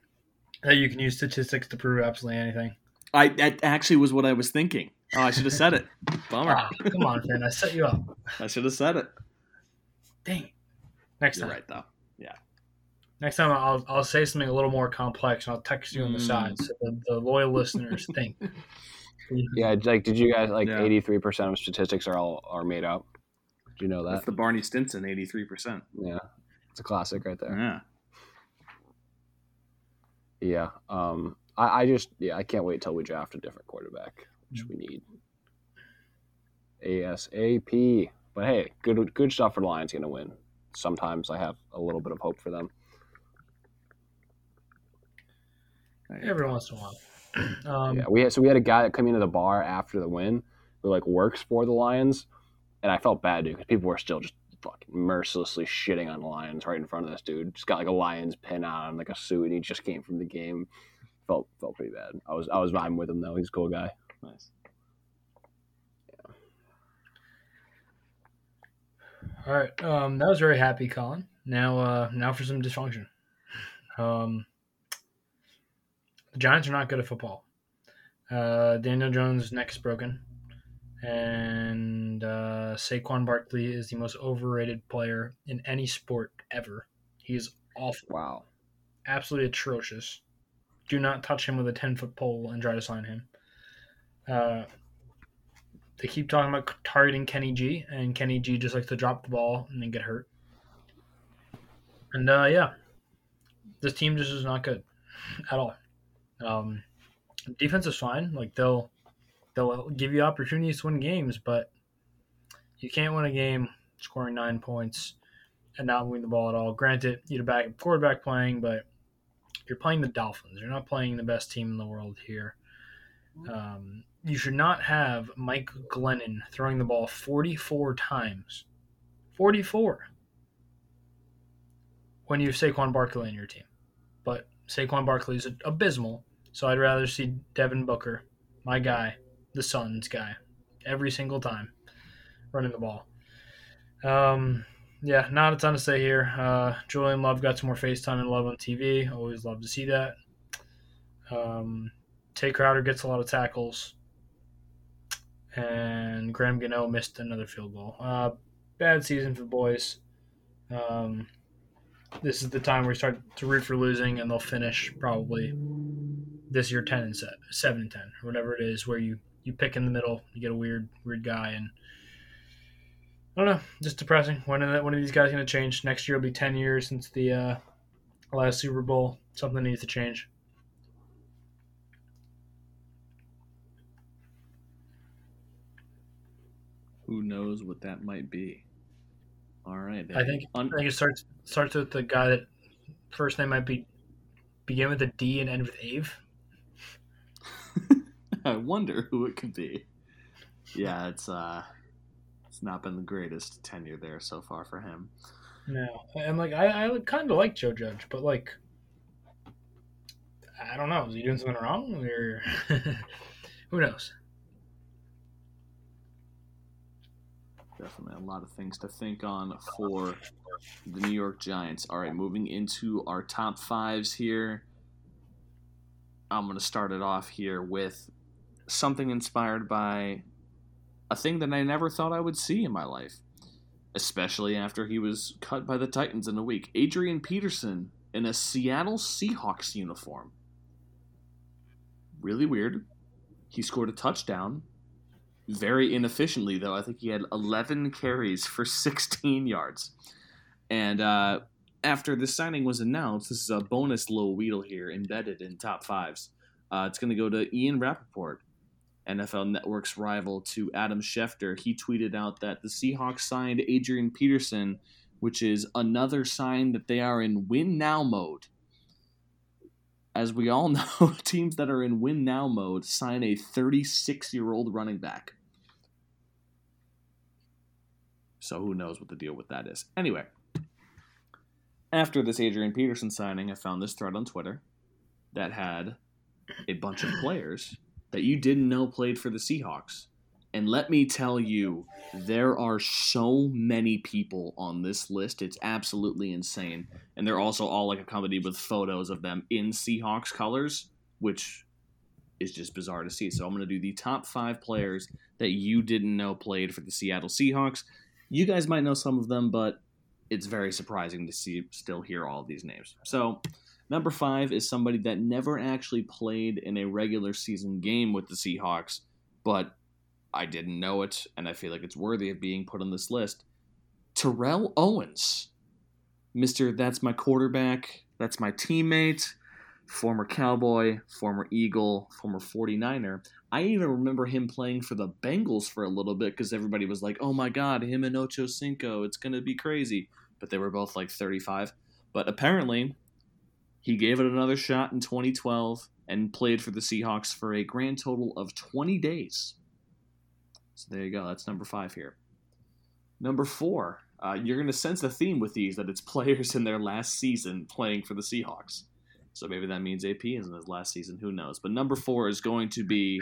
that you can use statistics to prove absolutely anything. I that actually was what I was thinking. Oh, I should have said it. Bummer. Ah, come on, Fin, I set you up. I should have said it. Dang. Next You're time, right though. Yeah. Next time I'll I'll say something a little more complex and I'll text you on the Mm. side so the, the loyal listeners think. Yeah, like did you guys like eighty three percent of statistics are all are made up? Do you know that? That's the Barney Stinson, eighty three percent. Yeah, it's a classic right there. Yeah. Yeah. Um. I, I just yeah I can't wait till we draft a different quarterback, which we need. ASAP. But hey, good good stuff for the Lions gonna win. Sometimes I have a little bit of hope for them. Every once in a while. Um, yeah, we had so we had a guy that came into the bar after the win who like works for the Lions, and I felt bad dude because people were still just fucking mercilessly shitting on the Lions right in front of this dude. Just got like a Lions pin on, like a suit, and he just came from the game. Felt felt pretty bad. I was I was vibing with him though. He's a cool guy. Nice. All right. Um, that was very happy, Collin. Now, uh, now for some dysfunction. Um, the Giants are not good at football. Uh, Daniel Jones' neck is broken, and uh, Saquon Barkley is the most overrated player in any sport ever. He is awful, Wow. absolutely atrocious. Do not touch him with a ten foot pole and try to sign him. Uh, they keep talking about targeting Kenny G, and Kenny G just likes to drop the ball and then get hurt. And uh, yeah, this team just is not good at all. Um, defense is fine; like they'll they'll give you opportunities to win games, but you can't win a game scoring nine points and not moving the ball at all. Granted, you're back quarterback playing, but you're playing the Dolphins. You're not playing the best team in the world here. Um, you should not have Mike Glennon throwing the ball 44 times. 44. When you have Saquon Barkley in your team. But Saquon Barkley is abysmal, so I'd rather see Devin Booker, my guy, the Suns guy, every single time running the ball. Um, yeah, not a ton to say here. Uh, Julian Love got some more FaceTime and love on TV. Always love to see that. Um, Tae Crowder gets a lot of tackles and Graham Gano missed another field goal. Uh, bad season for the boys. Um, this is the time where we start to root for losing, and they'll finish probably this year ten and seven, seven and ten, or whatever it is, where you you pick in the middle, you get a weird weird guy, and I don't know, just depressing. When are when are these guys going to change? Next year will be ten years since the uh, last Super Bowl. Something needs to change. Who knows what that might be? All right. I think I think it starts starts with the guy that first name might be begin with a D and end with Ave. I wonder who it could be. Yeah, it's uh, it's not been the greatest tenure there so far for him. No, and like I, I kind of like Joe Judge, but like I don't know, is he doing something wrong or who knows? Definitely a lot of things to think on for the New York Giants. All right, moving into our top fives here. I'm going to start it off here with something inspired by a thing that I never thought I would see in my life, especially after he was cut by the Titans in a week. Adrian Peterson in a Seattle Seahawks uniform. Really weird. He scored a touchdown very inefficiently, though. I think he had 11 carries for 16 yards. And uh, after the signing was announced, this is a bonus little Weedle here embedded in top fives. Uh, it's going to go to Ian Rapoport, NFL Network's rival to Adam Schefter. He tweeted out that the Seahawks signed Adrian Peterson, which is another sign that they are in win now mode. As we all know, teams that are in win now mode sign a 36 year old running back. So who knows what the deal with that is. Anyway, after this Adrian Peterson signing, I found this thread on Twitter that had a bunch of players that you didn't know played for the Seahawks. And let me tell you, there are so many people on this list. It's absolutely insane. And they're also all like accompanied with photos of them in Seahawks colors, which is just bizarre to see. So I'm going to do the top five players that you didn't know played for the Seattle Seahawks. You guys might know some of them, but it's very surprising to see still hear all these names. So number five is somebody that never actually played in a regular season game with the Seahawks, but I didn't know it, and I feel like it's worthy of being put on this list. Terrell Owens, Mr. That's my quarterback, that's my teammate, former Cowboy, former Eagle, former 49er. I even remember him playing for the Bengals for a little bit because everybody was like, oh my God, him and Ocho Cinco, it's to be crazy. But they were both like 35. But apparently, he gave it another shot in 2012 and played for the Seahawks for a grand total of 20 days. So there you go. That's number five here. Number four, uh, you're going to sense a theme with these that it's players in their last season playing for the Seahawks. So maybe that means AP is in his last season. Who knows? But number four is going to be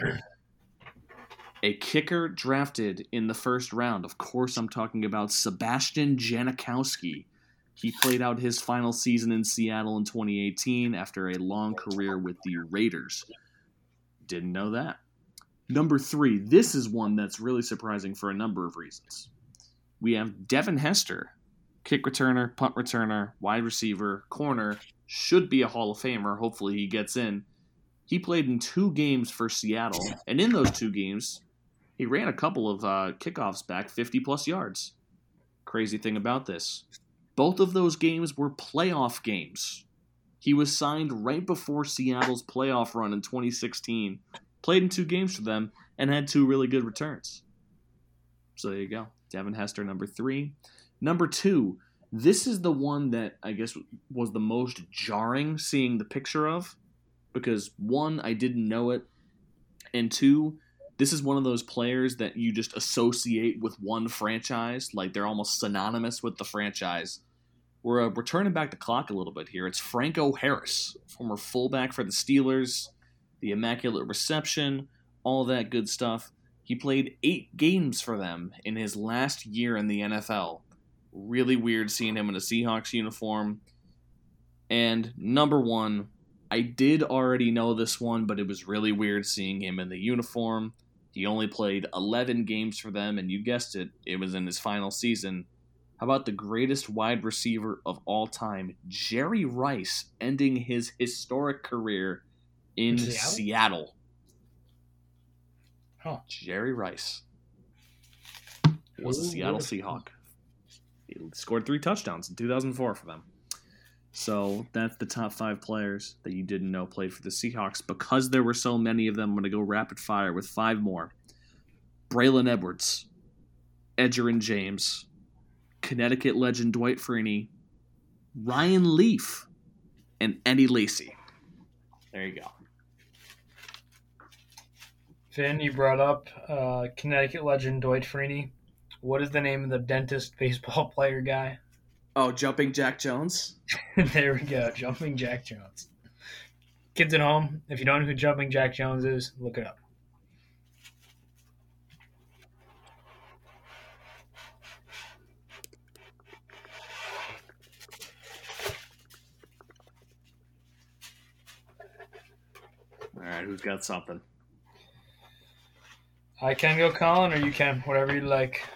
a kicker drafted in the first round. Of course, I'm talking about Sebastian Janikowski. He played out his final season in Seattle in 2018 after a long career with the Raiders. Didn't know that. Number three, this is one that's really surprising for a number of reasons. We have Devin Hester, kick returner, punt returner, wide receiver, corner, should be a Hall of Famer. Hopefully, he gets in. He played in two games for Seattle, and in those two games, he ran a couple of uh, kickoffs back 50 plus yards. Crazy thing about this both of those games were playoff games. He was signed right before Seattle's playoff run in 2016, played in two games for them, and had two really good returns. So there you go. Devin Hester, number three. Number two, this is the one that I guess was the most jarring seeing the picture of because one, I didn't know it, and two, this is one of those players that you just associate with one franchise, like they're almost synonymous with the franchise. We're, uh, we're turning back the clock a little bit here. It's Franco Harris, former fullback for the Steelers, the Immaculate Reception, all that good stuff. He played eight games for them in his last year in the NFL. Really weird seeing him in a Seahawks uniform. And number one, I did already know this one, but it was really weird seeing him in the uniform. He only played 11 games for them, and you guessed it, it was in his final season. How about the greatest wide receiver of all time, Jerry Rice, ending his historic career in Seattle? Seattle? Huh. Jerry Rice was a Seattle Seahawk. He scored three touchdowns in 2004 for them. So that's the top five players that you didn't know played for the Seahawks. Because there were so many of them, I'm going to go rapid fire with five more. Braylon Edwards, Edgerrin James, Connecticut legend Dwight Freeney, Ryan Leaf, and Eddie Lacy. There you go. Fin, you brought up uh, Connecticut legend Dwight Freeney. What is the name of the dentist baseball player guy? Oh, jumping Jack Jones. there we go, Jumping Jack Jones. Kids at home, if you don't know who Jumping Jack Jones is, look it up. All right, who's got something? I can go Collin, or you can, whatever you like.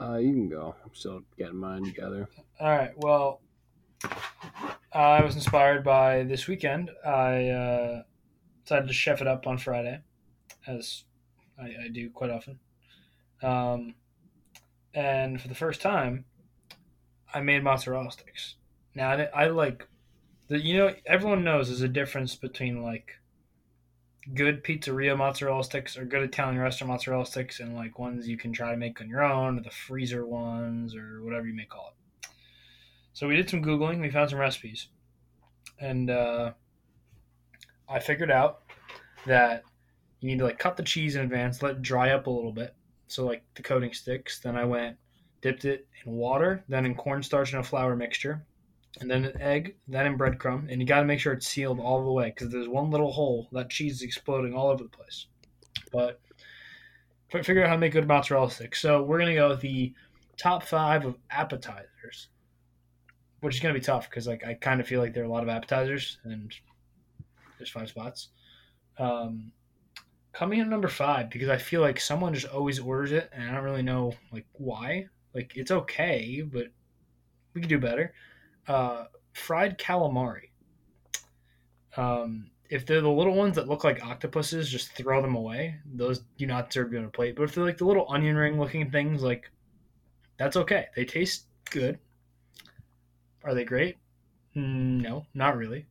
Uh, you can go. I'm still getting mine together. All right. Well, I was inspired by this weekend. I uh, decided to chef it up on Friday, as I, I do quite often. Um, and for the first time, I made mozzarella sticks. Now I, I like the you know everyone knows there's a difference between like good pizzeria mozzarella sticks or good Italian restaurant mozzarella sticks and like ones you can try to make on your own or the freezer ones or whatever you may call it. So we did some googling. We found some recipes, and uh, I figured out that you need to like cut the cheese in advance, let it dry up a little bit, so like the coating sticks. Then I went dipped it in water, then in cornstarch and a flour mixture, and then an egg, then in breadcrumb, and you got to make sure it's sealed all the way because there's one little hole that cheese is exploding all over the place. But figure out how to make good mozzarella sticks. So we're gonna go with the top five of appetizers, which is gonna be tough because like I kind of feel like there are a lot of appetizers and there's five spots. Um, coming in number five because I feel like someone just always orders it and I don't really know like why. Like it's okay, but we could do better uh, fried calamari. Um, if they're the little ones that look like octopuses, just throw them away. Those do not serve you on a plate. But if they're like the little onion ring looking things, like that's okay. They taste good. Are they great? No, not really.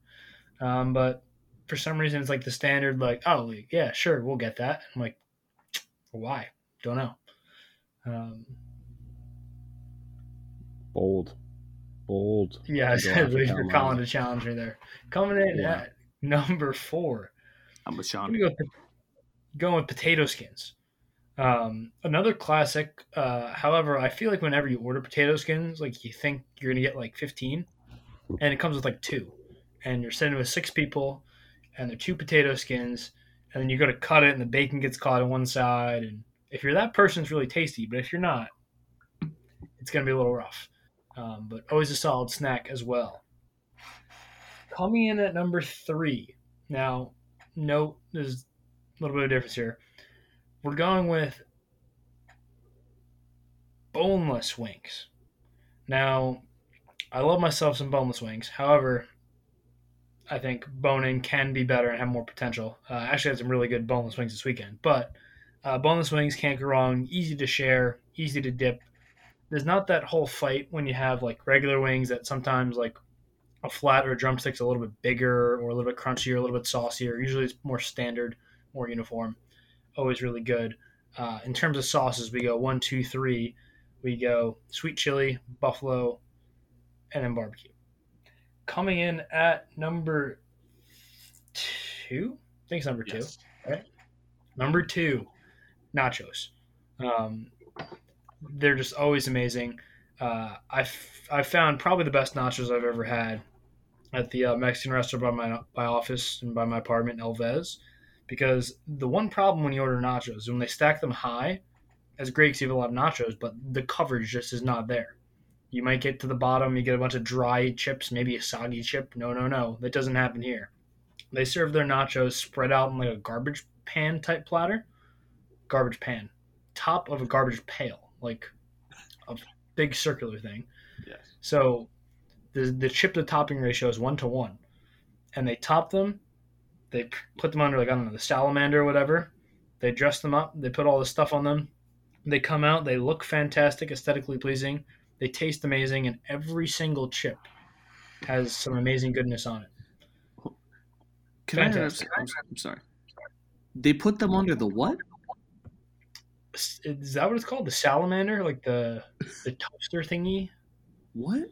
Um, but for some reason, it's like the standard, like, oh, yeah, sure, we'll get that. I'm like, why? Don't know. Um, Bold. Bold. Yeah, I Go said after wait for Calamari. Collin to challenge me there. Coming in Yeah. at number four, I'm with I'm Sean. gonna go going with potato skins. Um, another classic. Uh, however, I feel like whenever you order potato skins, like you think you're gonna get like 15, and it comes with like two, and you're sitting with six people, and they're two potato skins, and then you go to cut it, and the bacon gets caught on one side, and if you're that person, it's really tasty. But if you're not, it's gonna be a little rough. Um, but always a solid snack as well. Coming in at number three. Now, note there's a little bit of difference here. We're going with boneless wings. Now, I love myself some boneless wings. However, I think bone-in can be better and have more potential. Uh, I actually had some really good boneless wings this weekend, but uh, boneless wings can't go wrong. Easy to share, easy to dip. There's not that whole fight when you have like regular wings that sometimes like a flat or a drumstick's a little bit bigger or a little bit crunchier, a little bit saucier. Usually it's more standard, more uniform. Always really good. Uh, in terms of sauces, we go one, two, three. We go sweet chili, buffalo, and then barbecue. Coming in at number two, I think it's number two. Yes. Number two, nachos. Um, they're just always amazing. Uh, I've I found probably the best nachos I've ever had at the uh, Mexican restaurant by my my office and by my apartment, Elvez. Because the one problem when you order nachos is when they stack them high, as great because you have a lot of nachos, but the coverage just is not there. You might get to the bottom, you get a bunch of dry chips, maybe a soggy chip. No, no, no, that doesn't happen here. They serve their nachos spread out in like a garbage pan type platter, garbage pan, top of a garbage pail, like a big circular thing. Yes. So the the chip to topping ratio is one to one, and they top them. They put them under like I don't know the salamander or whatever. They dress them up. They put all this stuff on them. They come out. They look fantastic, aesthetically pleasing. They taste amazing, and every single chip has some amazing goodness on it. Can I? Fantastic. I'm, I'm sorry. They put them under the what? Is that what it's called? The salamander, like the the toaster thingy. What?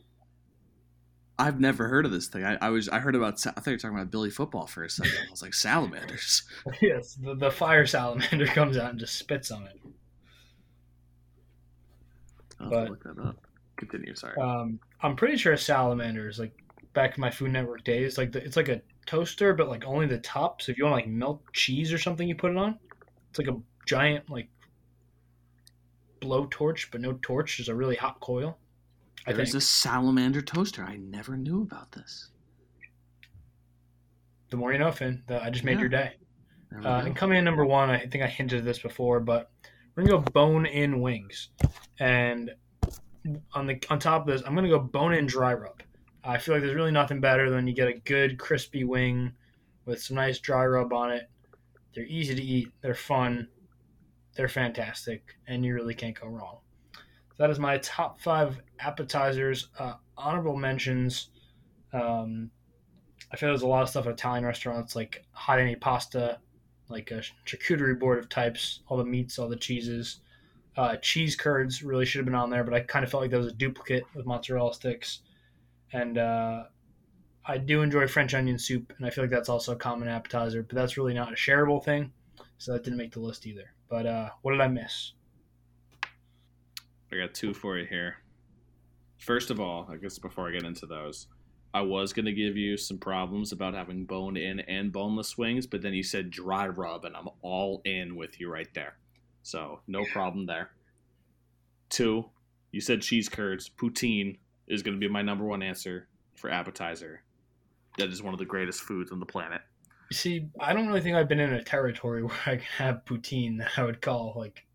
I've never heard of this thing. I, I was I heard about. I thought you were talking about Billy football for a second. I was like salamanders. yes, the, the fire salamander comes out and just spits on it. I'll But- look that up. Continue. Sorry. Um, I'm pretty sure a salamander is like back in my Food Network days. Like the, it's like a toaster, but like only the top. So if you want to like melt cheese or something, you put it on. It's like a giant like blow torch, but no torch. There's a really hot coil. I There's think a salamander toaster. I never knew about this. the more you know, Fin. The, I just made Yeah. your day. Uh, and coming in number one, I think I hinted at this before, but we're gonna go bone in wings, and on the on top of this, I'm gonna go bone in dry rub. I feel like there's really nothing better than you get a good crispy wing with some nice dry rub on it. They're easy to eat, they're fun, they're fantastic, and you really can't go wrong. That is my top five appetizers. Uh, honorable mentions. Um, I feel there's a lot of stuff at Italian restaurants like hot any pasta, like a charcuterie board of types, all the meats, all the cheeses. Uh, cheese curds really should have been on there, but I kind of felt like that was a duplicate with mozzarella sticks. And uh, I do enjoy French onion soup, and I feel like that's also a common appetizer, but that's really not a shareable thing, so that didn't make the list either. But uh, what did I miss? I got two for you here. First of all, I guess before I get into those, I was going to give you some problems about having bone in and boneless wings, but then you said dry rub, and I'm all in with you right there. So, no problem there. Two, you said cheese curds. Poutine is going to be my number one answer for appetizer. That is one of the greatest foods on the planet. See, I don't really think I've been in a territory where I can have poutine that I would call like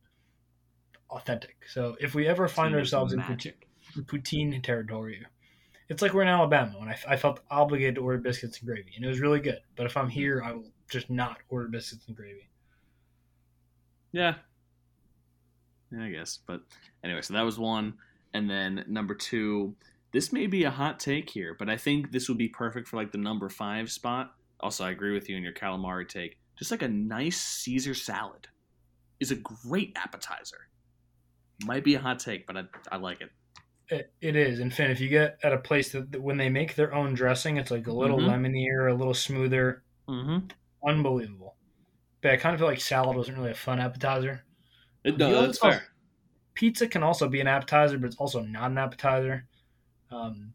authentic. So if we ever find Poutine ourselves in poutine, poutine territory, it's like we're in Alabama when I, I felt obligated to order biscuits and gravy, and it was really good. But if I'm hmm. here, I will just not order biscuits and gravy. Yeah. Yeah, I guess. But anyway, so that was one. And then number two, this may be a hot take here, but I think this would be perfect for like the number five spot. Also, I agree with you in your calamari take. Just like a nice Caesar salad is a great appetizer. Might be a hot take, but I, I like it. It, it is, and Fin, if you get at a place that, when they make their own dressing, it's like a little Mhm. lemonier, a little smoother, Mm-hmm. unbelievable. But I kind of feel like salad wasn't really a fun appetizer. It does. That's fair. pizza can also be an appetizer, but it's also not an appetizer. Um,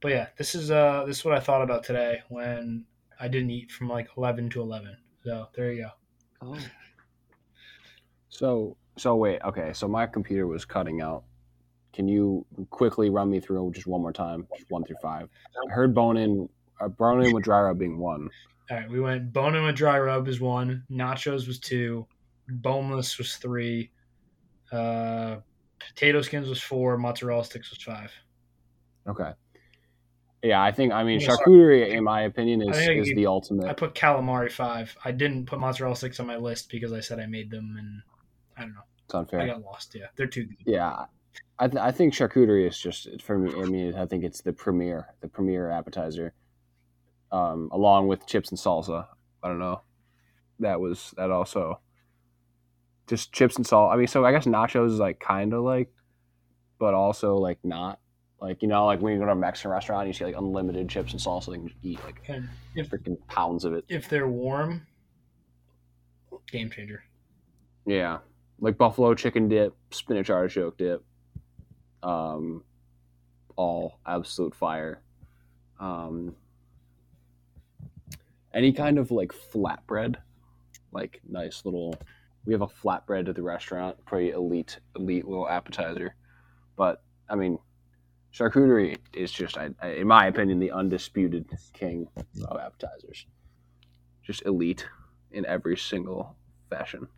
but yeah, this is uh this is what I thought about today when I didn't eat from like eleven to eleven. So there you go. Oh. So so wait, okay. So my computer was cutting out. Can you quickly run me through just one more time, just one through five? I heard bone in, uh, bone in with dry rub being one. All right, we went bone in with dry rub is one, nachos was two, boneless was three, uh, potato skins was four, mozzarella sticks was five. Okay. Yeah, I think I mean Yeah, sorry. charcuterie, in my opinion, is, is the ultimate. I put calamari five. I didn't put mozzarella sticks on my list because I said I made them, and I don't know. It's unfair. I got lost. Yeah, they're too good. Yeah, I th- I think charcuterie is just for me. I mean, I think it's the premier, the premier appetizer, um, along with chips and salsa. I don't know. That was that also. Just chips and salt. I mean, so I guess nachos is like kind of like, but also like not. Like you know, like when you go to a Mexican restaurant, you see like unlimited chips and salsa, and you eat like And if freaking pounds of it. if they're warm, game changer. Yeah, like buffalo chicken dip, spinach artichoke dip, um, all absolute fire. Um, any kind of like flatbread, like nice little. We have a flatbread at the restaurant, pretty elite, elite little appetizer. But I mean, charcuterie is just, I, I, in my opinion, the undisputed king of appetizers. Just elite in every single fashion.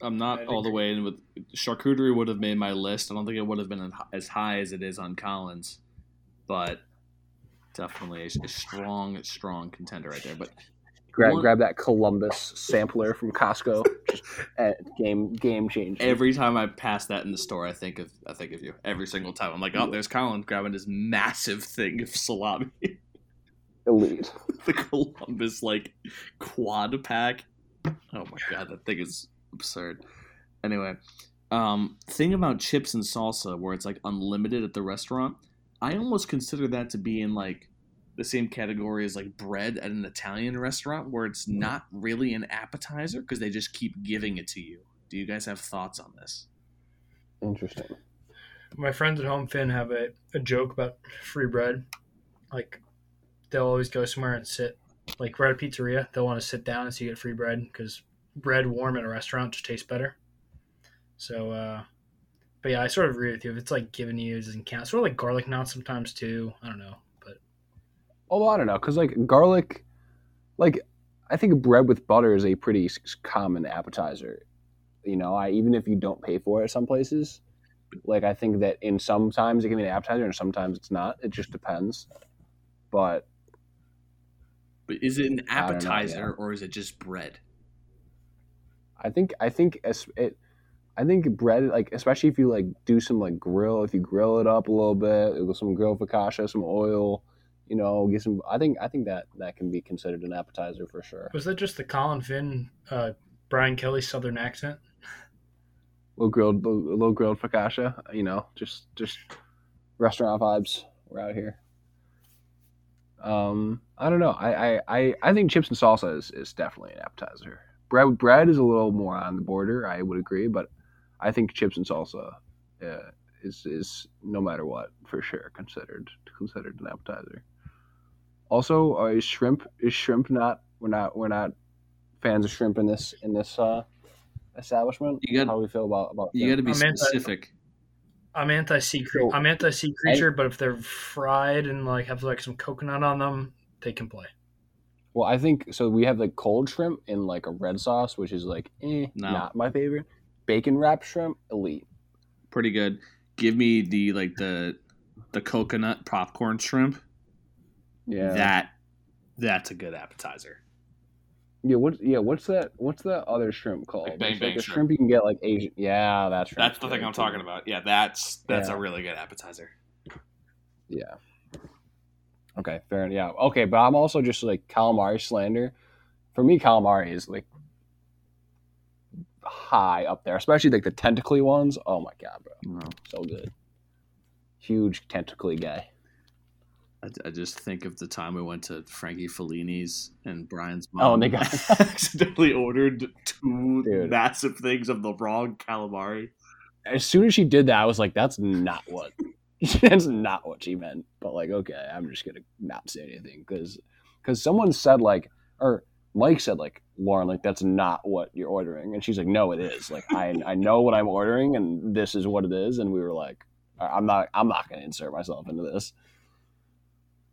I'm not all the way in with charcuterie would have made my list. I don't think it would have been as high as it is on Collins, but definitely a, a strong, strong contender right there. But Grab, One- grab that Columbus sampler from Costco. Game game changing. every time I pass that in the store, I think of I think of you. Every single time, I'm like, oh, there's Collin grabbing this massive thing of salami, elite. the Columbus like quad pack. Oh my god, that thing is absurd. Anyway, Um, thing about chips and salsa, where it's like unlimited at the restaurant, I almost consider that to be in like the same category as like bread at an Italian restaurant, where it's not really an appetizer because they just keep giving it to you. Do you guys have thoughts on this? Interesting. My friends at home, Fin, have a, a joke about free bread. Like, they'll always go somewhere and sit. Like, we're at a pizzeria, they'll want to sit down and so you get free bread because bread warm at a restaurant just tastes better. So, uh, but yeah, I sort of agree with you. If it's like giving you, it doesn't count. Sort of like garlic knots sometimes too. I don't know. Although I don't know, because like garlic, like I think bread with butter is a pretty common appetizer. You know, I even if you don't pay for it, some places, like I think that in sometimes it can be an appetizer and sometimes it's not. It just depends. But But is it an don't know, appetizer yeah. or is it just bread? I think I think as it, I think bread like especially if you like do some like grill if you grill it up a little bit with some grill focaccia, some oil, you know, get some. I think I think that that can be considered an appetizer for sure. was that just the Collin Fin, uh, Brian Kelly Southern accent? little grilled a little grilled focaccia you know just just restaurant vibes we're out here um i don't know i i i, I think chips and salsa is, is definitely an appetizer bread bread is a little more on the border i would agree but i think chips and salsa uh, is is no matter what for sure considered considered an appetizer also uh, is shrimp is shrimp not we're not we're not fans of shrimp in this in this uh establishment You got- how do we feel about about You got to be I'm anti- specific. I'm anti sea creature. So- I'm anti sea creature, but if they're fried and like have like some coconut on them, they can play. Well, I think so. We have like cold shrimp in like a red sauce, which is like eh, No. not my favorite. Bacon wrapped shrimp, elite. Pretty good. Give me the like the the coconut popcorn shrimp. Yeah, That that's a good appetizer. yeah. What? Yeah, what's that? What's that other shrimp called? Like bang It's bang like a shrimp. shrimp you can get like Asian. Yeah, that's That's the thing I'm talking about. Yeah, that's that's Yeah. a really good appetizer. Yeah. Okay, fair. enough. Yeah. Okay, but I'm also just like calamari slander. For me, calamari is like high up there, especially like the tentacly ones. Oh my god, bro, No. so good. Huge tentacly guy. I, I just think of the time we went to Frankie Fellini's and Brian's Oh, mom and they got- accidentally ordered two Dude. massive things of the wrong calamari. as soon as she did that, I was like, "That's not what. that's not what she meant." But like, okay, I'm just gonna not say anything because because someone said like, or Mike said like, Lauren, like that's not what you're ordering, and she's like, "No, it is. Like, I I know what I'm ordering, and this is what it is." And we were like, "I'm not I'm not gonna insert myself into this."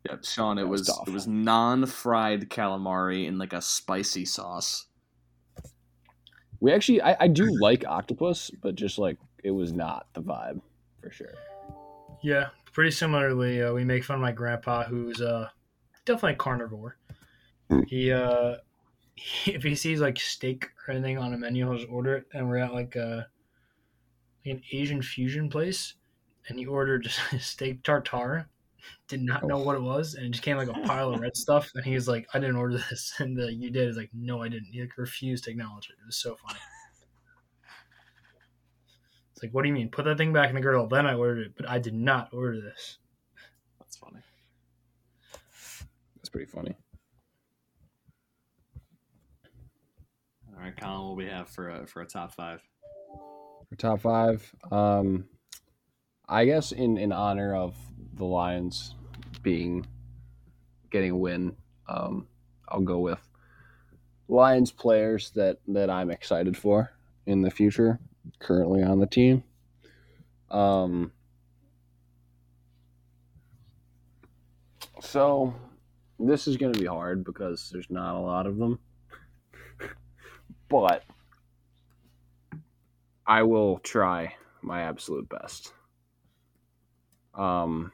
Yeah, Sean, it was was it was non-fried calamari in like a spicy sauce. We actually, I, I do like octopus, but just like it was not the vibe for sure. Yeah, pretty similarly, uh, we make fun of my grandpa, who's uh, definitely a carnivore. He, uh, if he sees like steak or anything on a menu, he'll just order it. And we're at like a like an Asian fusion place, and he ordered just steak tartare. Did not know what it was, and it just came like a pile of red stuff. And he was like, "I didn't order this," and the, you did. He's like, "No, I didn't." He like refused to acknowledge it. It was so funny. It's like, what do you mean? Put that thing back in the grill. Then I ordered it, but I did not order this. That's funny. That's pretty funny. All right, Collin, what we have for a for a top five? For top five, um, I guess in in honor of the Lions being getting a win, um, I'll go with Lions players that that I'm excited for in the future. Currently on the team, um, so this is going to be hard because there's not a lot of them, but. I will try my absolute best. Um,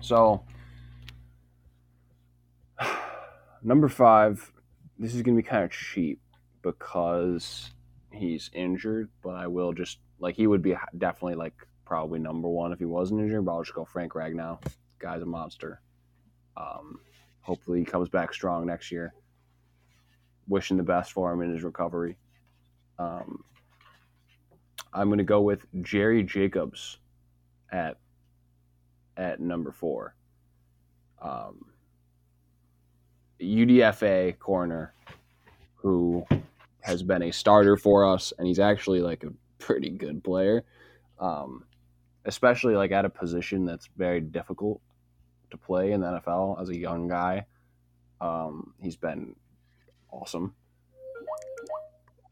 so, number five, this is going to be kind of cheap because he's injured, but I will just, like, he would be definitely, like, probably number one if he wasn't injured, but I'll just go Frank Ragnow. Guy's a monster. Um, hopefully he comes back strong next year. Wishing the best for him in his recovery. Um, I'm going to go with Jerry Jacobs at at number four. Um, UDFA corner who has been a starter for us, and he's actually like a pretty good player, um, especially like at a position that's very difficult to play in the NFL as a young guy. Um, he's been awesome.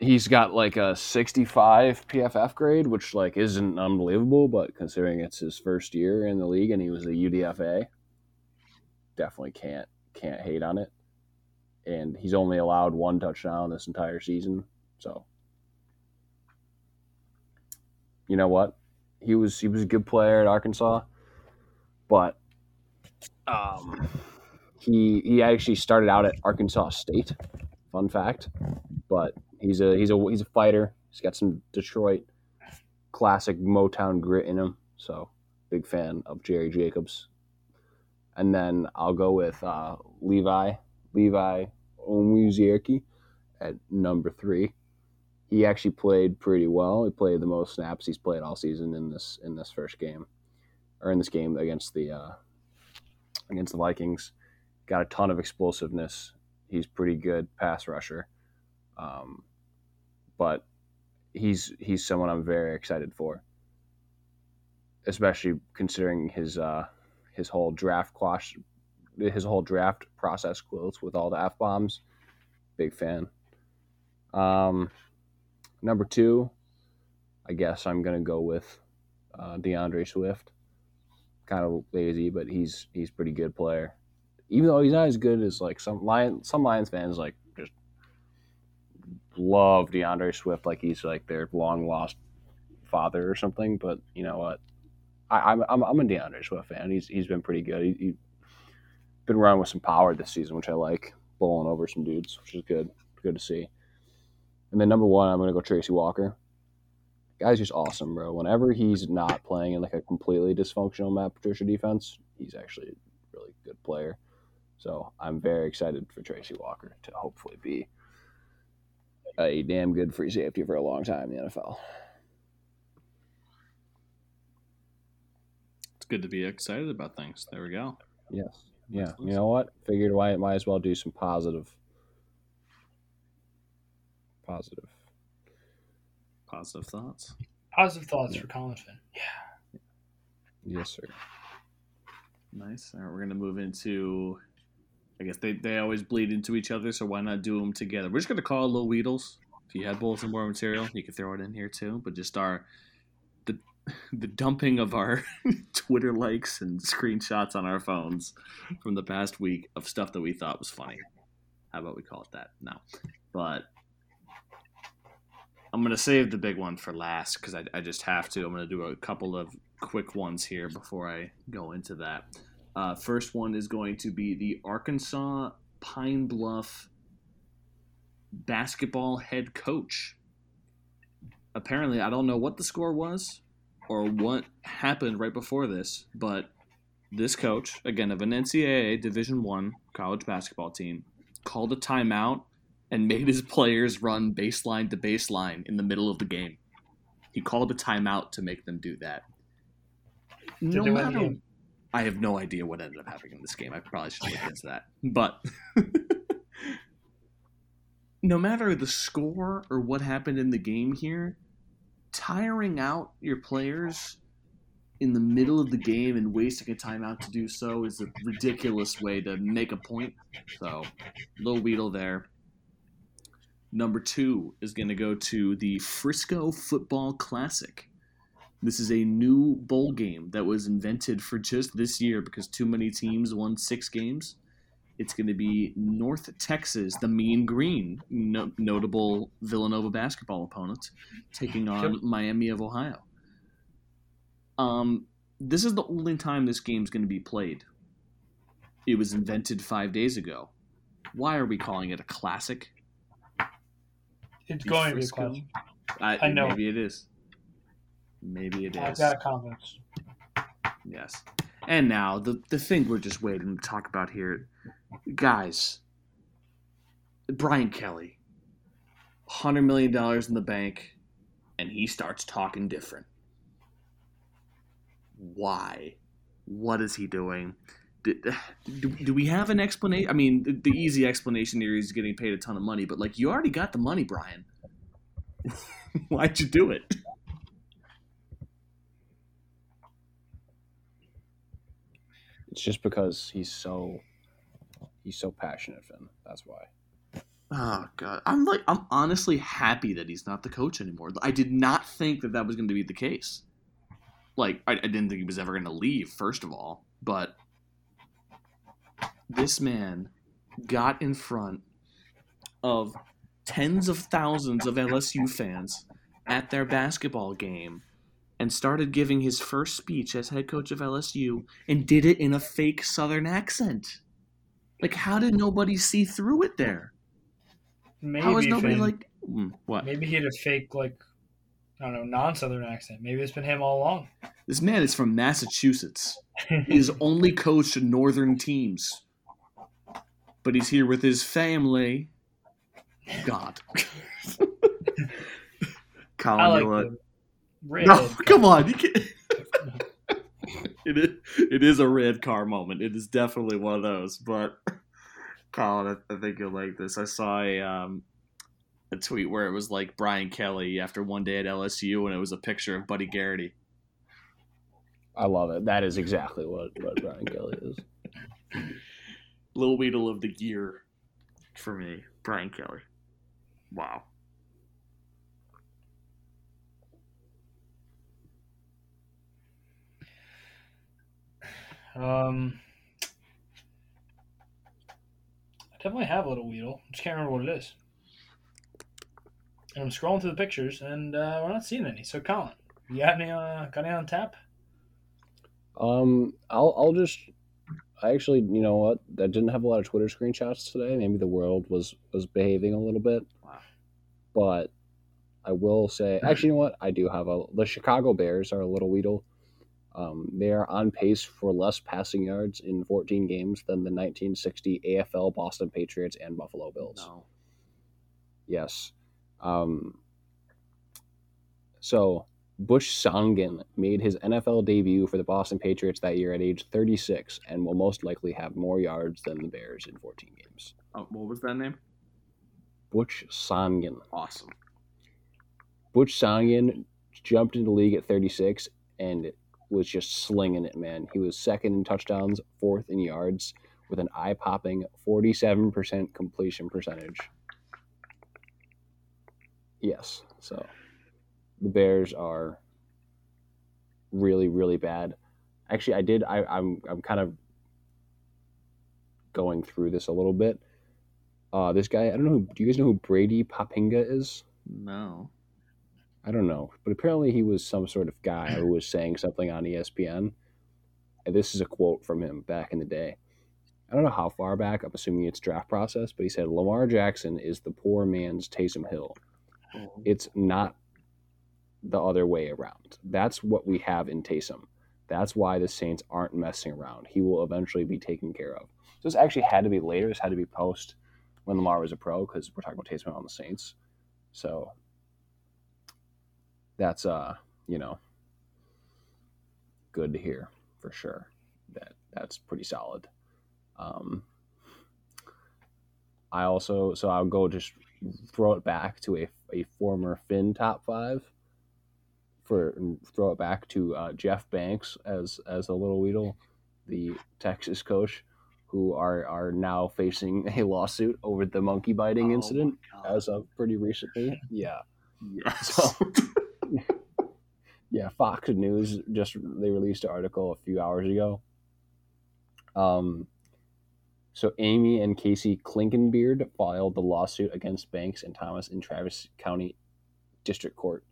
He's got like a 65 PFF grade, which like isn't unbelievable, but considering it's his first year in the league and he was a UDFA, definitely can't can't hate on it. And he's only allowed one touchdown this entire season, so you know what? He was he was a good player at Arkansas, but um, he he actually started out at Arkansas State. Fun fact, but he's a he's a he's a fighter. He's got some Detroit classic Motown grit in him. So big fan of Jerry Jacobs. And then I'll go with uh, Levi Levi Onwuzurike at number three. He actually played pretty well. He played the most snaps he's played all season in this in this first game, or in this game against the uh, against the Vikings. Got a ton of explosiveness. He's pretty good pass rusher, um, but he's he's someone I'm very excited for, especially considering his uh, his whole draft his whole draft process quotes with all the f bombs. Big fan. Um, number two, I guess I'm gonna go with uh, D'Andre Swift. Kind of lazy, but he's he's pretty good player. Even though he's not as good as like some Lion some Lions fans like just love D'Andre Swift like he's like their long lost father or something. But you know what? I, I'm I'm I'm a D'Andre Swift fan. He's he's been pretty good. He, he been running with some power this season, which I like, bowling over some dudes, which is good. Good to see. And then number one, I'm gonna go Tracy Walker. Guy's just awesome, bro. Whenever he's not playing in like a completely dysfunctional Matt Patricia defense, he's actually a really good player. So I'm very excited for Tracy Walker to hopefully be a damn good free safety for a long time in the NFL. It's good to be excited about things. There we go. Yes. Yeah. You know what? Figured why might as well do some positive. Positive. Positive thoughts. Positive thoughts Yeah. for Collin Fin. Yeah. Yes, sir. Nice. All right, we're gonna move into. I guess they, they always bleed into each other, so why not do them together? We're just gonna call it Little Weedles. If you had bulletin board material, you could throw it in here too. But just our the the dumping of our Twitter likes and screenshots on our phones from the past week of stuff that we thought was funny. How about we call it that? No, but I'm gonna save the big one for last because I, I just have to. I'm gonna do a couple of quick ones here before I go into that. Uh, first one is going to be the Arkansas Pine Bluff basketball head coach. Apparently, I don't know what the score was or what happened right before this, but this coach, again of an NCAA Division One college basketball team, called a timeout and made his players run baseline to baseline in the middle of the game. He called a timeout to make them do that. No they win the matter? I have no idea what ended up happening in this game. I probably should look into that. But no matter the score or what happened in the game here, tiring out your players in the middle of the game and wasting a timeout to do so is a ridiculous way to make a point. So, little Weedle there. Number two is going to go to the Frisco Football Classic. This is a new bowl game that was invented for just this year because too many teams won six games. It's going to be North Texas, the Mean Green, no- notable Villanova basketball opponent, taking on Yep. Miami of Ohio. Um, this is the only time this game's going to be played. It was invented five days ago. Why are we calling it a classic? It's going to be a question. I, I know. Maybe it is. Maybe it I've is. got confidence. Yes. And now the the thing we're just waiting to talk about here, guys. Brian Kelly, hundred million dollars in the bank, and he starts talking different. Why? What is he doing? Do, do, do we have an explanation? I mean, the, the easy explanation here is getting paid a ton of money, but like you already got the money, Brian. Why'd you do it? It's just because he's so he's so passionate, Fin. That's why. Oh god, I'm like I'm honestly happy that he's not the coach anymore. I did not think that that was going to be the case. Like I, I didn't think he was ever going to leave. First of all, but this man got in front of tens of thousands of LSU fans at their basketball game and started giving his first speech as head coach of LSU and did it in a fake southern accent. Like how did nobody see through it there? Maybe How is nobody Fin- like Hmm, what? Maybe he had a fake like I don't know non-southern accent. Maybe it's been him all along. This man is from Massachusetts. He has only coached northern teams. But he's here with his family. God. Collin, like you know what? the red. No, come on. You can't. it, is, it is a red car moment. It is definitely one of those. But, Collin, I, I think you'll like this. I saw a, um, a tweet where it was like Brian Kelly after one day at LSU, and it was a picture of Buddy Garrity. I love it. That is exactly what, what Brian Kelly is. Little Weedle of the year for me, Brian Kelly. Wow. Um, I definitely have a little Weedle. I just can't remember what it is. And I'm scrolling through the pictures, and uh, we're not seeing any. So, Collin, you got any? Uh, got any on tap? Um, I'll I'll just. I actually, you know what? I didn't have a lot of Twitter screenshots today. Maybe the world was was behaving a little bit. Wow. But I will say, actually, you know what? I do have a. The Chicago Bears are a little Weedle. Um, they are on pace for less passing yards in 14 games than the 1960 AFL Boston Patriots and Buffalo Bills. No. Yes. Um, so Butch Songin made his NFL debut for the Boston Patriots that year at age 36 and will most likely have more yards than the Bears in 14 games. Oh, what was that name? Butch Songin. Awesome. Butch Songin jumped into the league at 36 and was just slinging it, man. He was second in touchdowns, fourth in yards, with an eye popping 47% completion percentage. Yes, so the Bears are really, really bad. Actually, I did. I, I'm I'm kind of going through this a little bit. Uh, this guy, I don't know. Do you guys know who Brady Poppinga is? No. I don't know, but apparently he was some sort of guy who was saying something on ESPN. And this is a quote from him back in the day. I don't know how far back. I'm assuming it's draft process, but he said Lamar Jackson is the poor man's Taysom Hill. Oh. It's not the other way around. That's what we have in Taysom. That's why the Saints aren't messing around. He will eventually be taken care of. So this actually had to be later. This had to be post when Lamar was a pro because we're talking about Taysom on the Saints. So that's uh, you know, good to hear for sure. That that's pretty solid. Um, I also so I'll go just throw it back to a, a former Fin top five for throw it back to uh, Jeff Banks as as a little Weedle, the Texas coach, who are are now facing a lawsuit over the monkey biting Oh incident as of pretty recently. Yeah. Yes. So, yeah, Fox News just they released an article a few hours ago. Um, so Amy and Casey Klinkenbeard filed the lawsuit against Banks and Thomas in Travis County District Court.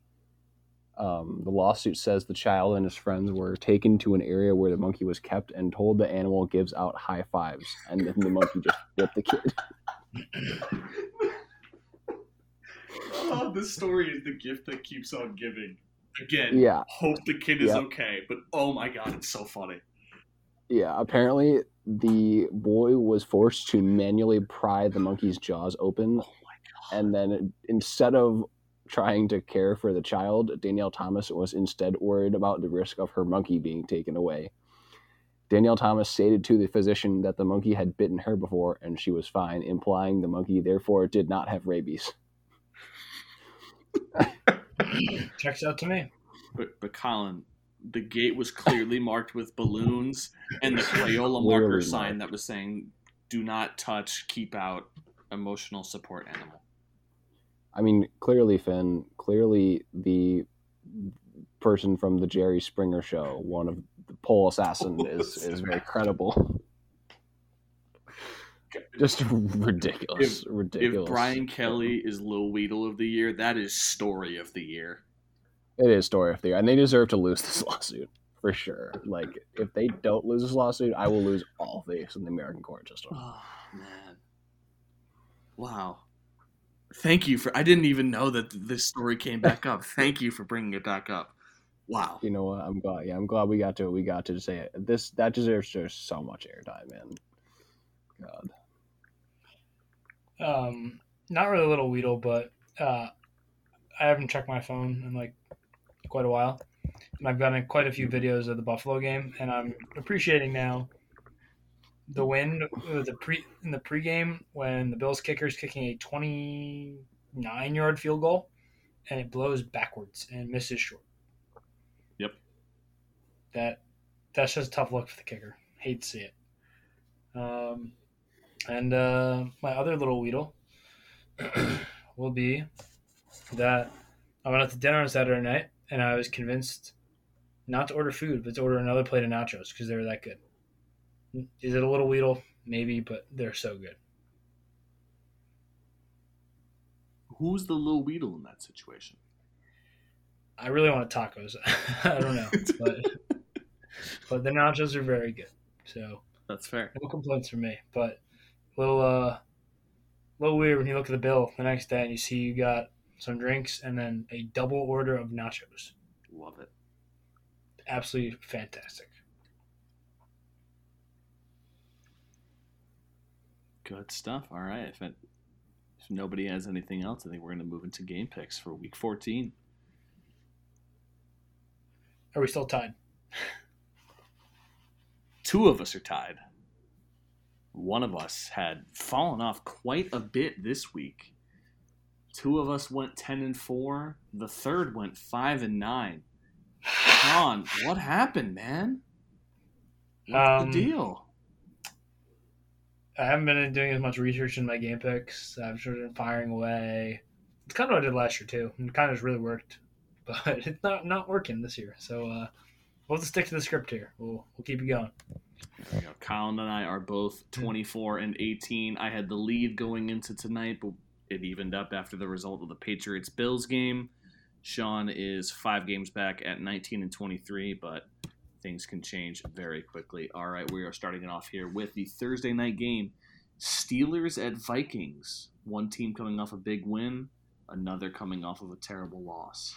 Um, the lawsuit says the child and his friends were taken to an area where the monkey was kept and told the animal gives out high fives, and then the monkey just bit the kid. oh, this story is the gift that keeps on giving. Again, Yeah, hope the kid is Yep. okay, but oh my god, it's so funny. Yeah, apparently the boy was forced to manually pry the monkey's jaws open, Oh my god. and then instead of trying to care for the child, Danielle Thomas was instead worried about the risk of her monkey being taken away. Danielle Thomas stated to the physician that the monkey had bitten her before and she was fine, implying the monkey therefore did not have rabies. Checks out to me. But, but Collin, the gate was clearly marked with balloons and the Crayola Clearly marker sign that was saying, do not touch, keep out, emotional support animal. I mean, clearly, Fin, clearly the person from the Jerry Springer show, one of the pole assassin, Pole is, is very credible. Just ridiculous. ridiculous. If Brian Kelly is Lil Weedle of the year, that is story of the year. It is story of the year, and they deserve to lose this lawsuit for sure. Like, if they don't lose this lawsuit, I will lose all faith in the American court system. Oh man. Wow. Thank you for I didn't even know that this story came back up. Thank you for bringing it back up. Wow. You know what? I'm glad. Yeah, I'm glad we got to. We got to say it. This that deserves just so much airtime, man. God. Um, not really a little Weedle, but uh, I haven't checked my phone in like quite a while, and I've gotten quite a few videos of the Buffalo game, and I'm appreciating now the win the pre in the pregame when the Bills kicker is kicking a 29 yard field goal, and it blows backwards and misses short. Yep. That that's just a tough look for the kicker. Hate to see it. Um, and uh, my other little Weedle will be that I went out to dinner on Saturday night and I was convinced not to order food, but to order another plate of nachos because they were that good. Is it a little Weedle? Maybe, but they're so good. Who's the little Weedle in that situation? I really want tacos. I don't know, but but the nachos are very good. So That's fair. no complaints from me. But little uh, little weird when you look at the bill the next day and you see you got some drinks and then a double order of nachos. Love it. Absolutely fantastic. Good stuff. All right. If, it, if nobody has anything else, I think we're going to move into game picks for week 14. Are we still tied? Two of us are tied. One of us had fallen off quite a bit this week. Two of us went 10 and 4. The third went 5 and 9. Sean, what happened, man? What's Um, the deal? I haven't been doing as much research in my game picks. I've sort of been firing away. It's kind of what I did last year too. and It kind of just really worked, but it's not not working this year. So uh, we'll to stick to the script here. We'll we'll keep it going. Collin and I are both 24 and 18. I had the lead going into tonight, but it evened up after the result of the Patriots Bills game. Sean is five games back at 19 and 23, but things can change very quickly. All right, we are starting it off here with the Thursday night game Steelers at Vikings. One team coming off a big win, another coming off of a terrible loss.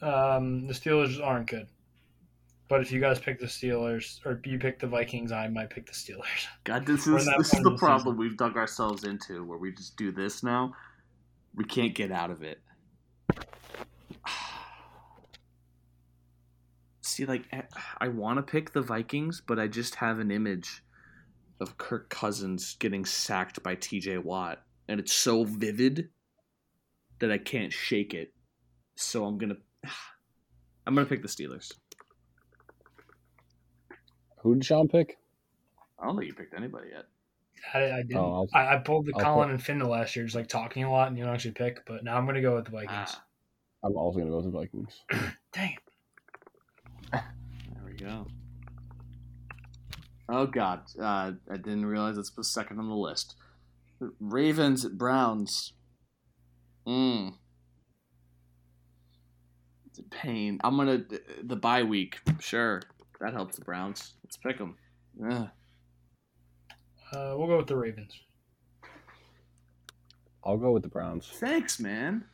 Um, the Steelers aren't good, but if you guys pick the Steelers or you pick the Vikings, I might pick the Steelers. God, this is this is the problem we've dug ourselves into, where we just do this now. We can't get out of it. See, like eh, I want to pick the Vikings, but I just have an image of Kirk Cousins getting sacked by T.J. Watt, and it's so vivid that I can't shake it. So I'm gonna, I'm gonna pick the Steelers. Who did Sean pick? I don't think you picked anybody yet. I, I didn't. Oh, I'll- I, I pulled the I'll Collin put- and Finna last year, just like talking a lot, and you don't actually pick. But now I'm going to go with the Vikings. Ah, I'm also gonna go with the Vikings. Dang it! There we go. Oh God, uh, I didn't realize this the second on the list. Ravens at Browns. Mmm. It's a pain. I'm gonna the bye week. Sure, that helps the Browns. Let's pick them. Yeah. Uh, we'll go with the Ravens. I'll go with the Browns. Thanks, man.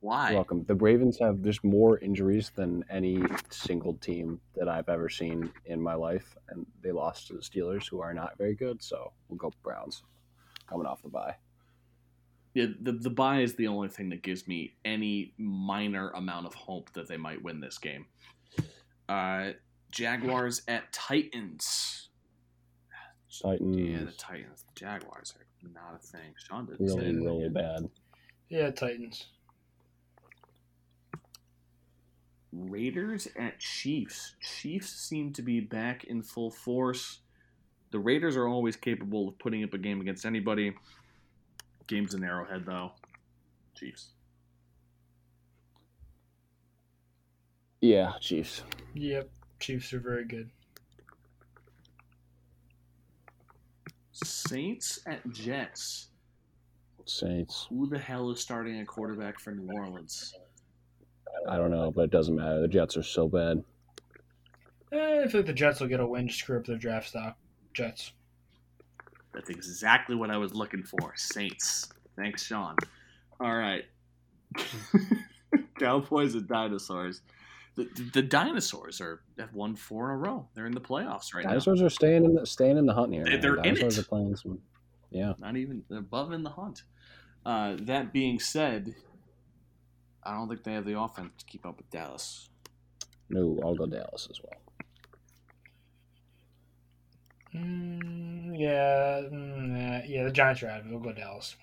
Why? You're welcome. The Ravens have just more injuries than any single team that I've ever seen in my life, and they lost to the Steelers, who are not very good. So we'll go Browns, coming off the bye. Yeah, the the bye is the only thing that gives me any minor amount of hope that they might win this game. Uh, Jaguars at Titans. Titans Yeah, the Titans. The Jaguars are not a thing. Sean didn't really, anything really yet. bad. Yeah, Titans. Raiders at Chiefs. Chiefs seem to be back in full force. The Raiders are always capable of putting up a game against anybody. Game's in arrowhead, though. Chiefs. Yeah, Chiefs. Yep, Chiefs are very good. Saints at Jets. Saints. Who the hell is starting a quarterback for New Orleans? I don't know, but it doesn't matter. The Jets are so bad. Eh, I feel like the Jets will get a win to screw up their draft stock. Jets. That's exactly what I was looking for. Saints. Thanks, Sean. All right. Cowboys and dinosaurs. The, the dinosaurs are have won four in a row. They're in the playoffs right Dinosaurs are staying in the staying in the hunt here. They- they're in Dinosaurs it. are playing some. Yeah. Not even they're above in the hunt. Uh, that being said, I don't think they have the offense to keep up with Dallas. no, I'll go Dallas as well. Mm, yeah, mm, nah, yeah. The Giants are out of it. We'll go Dallas.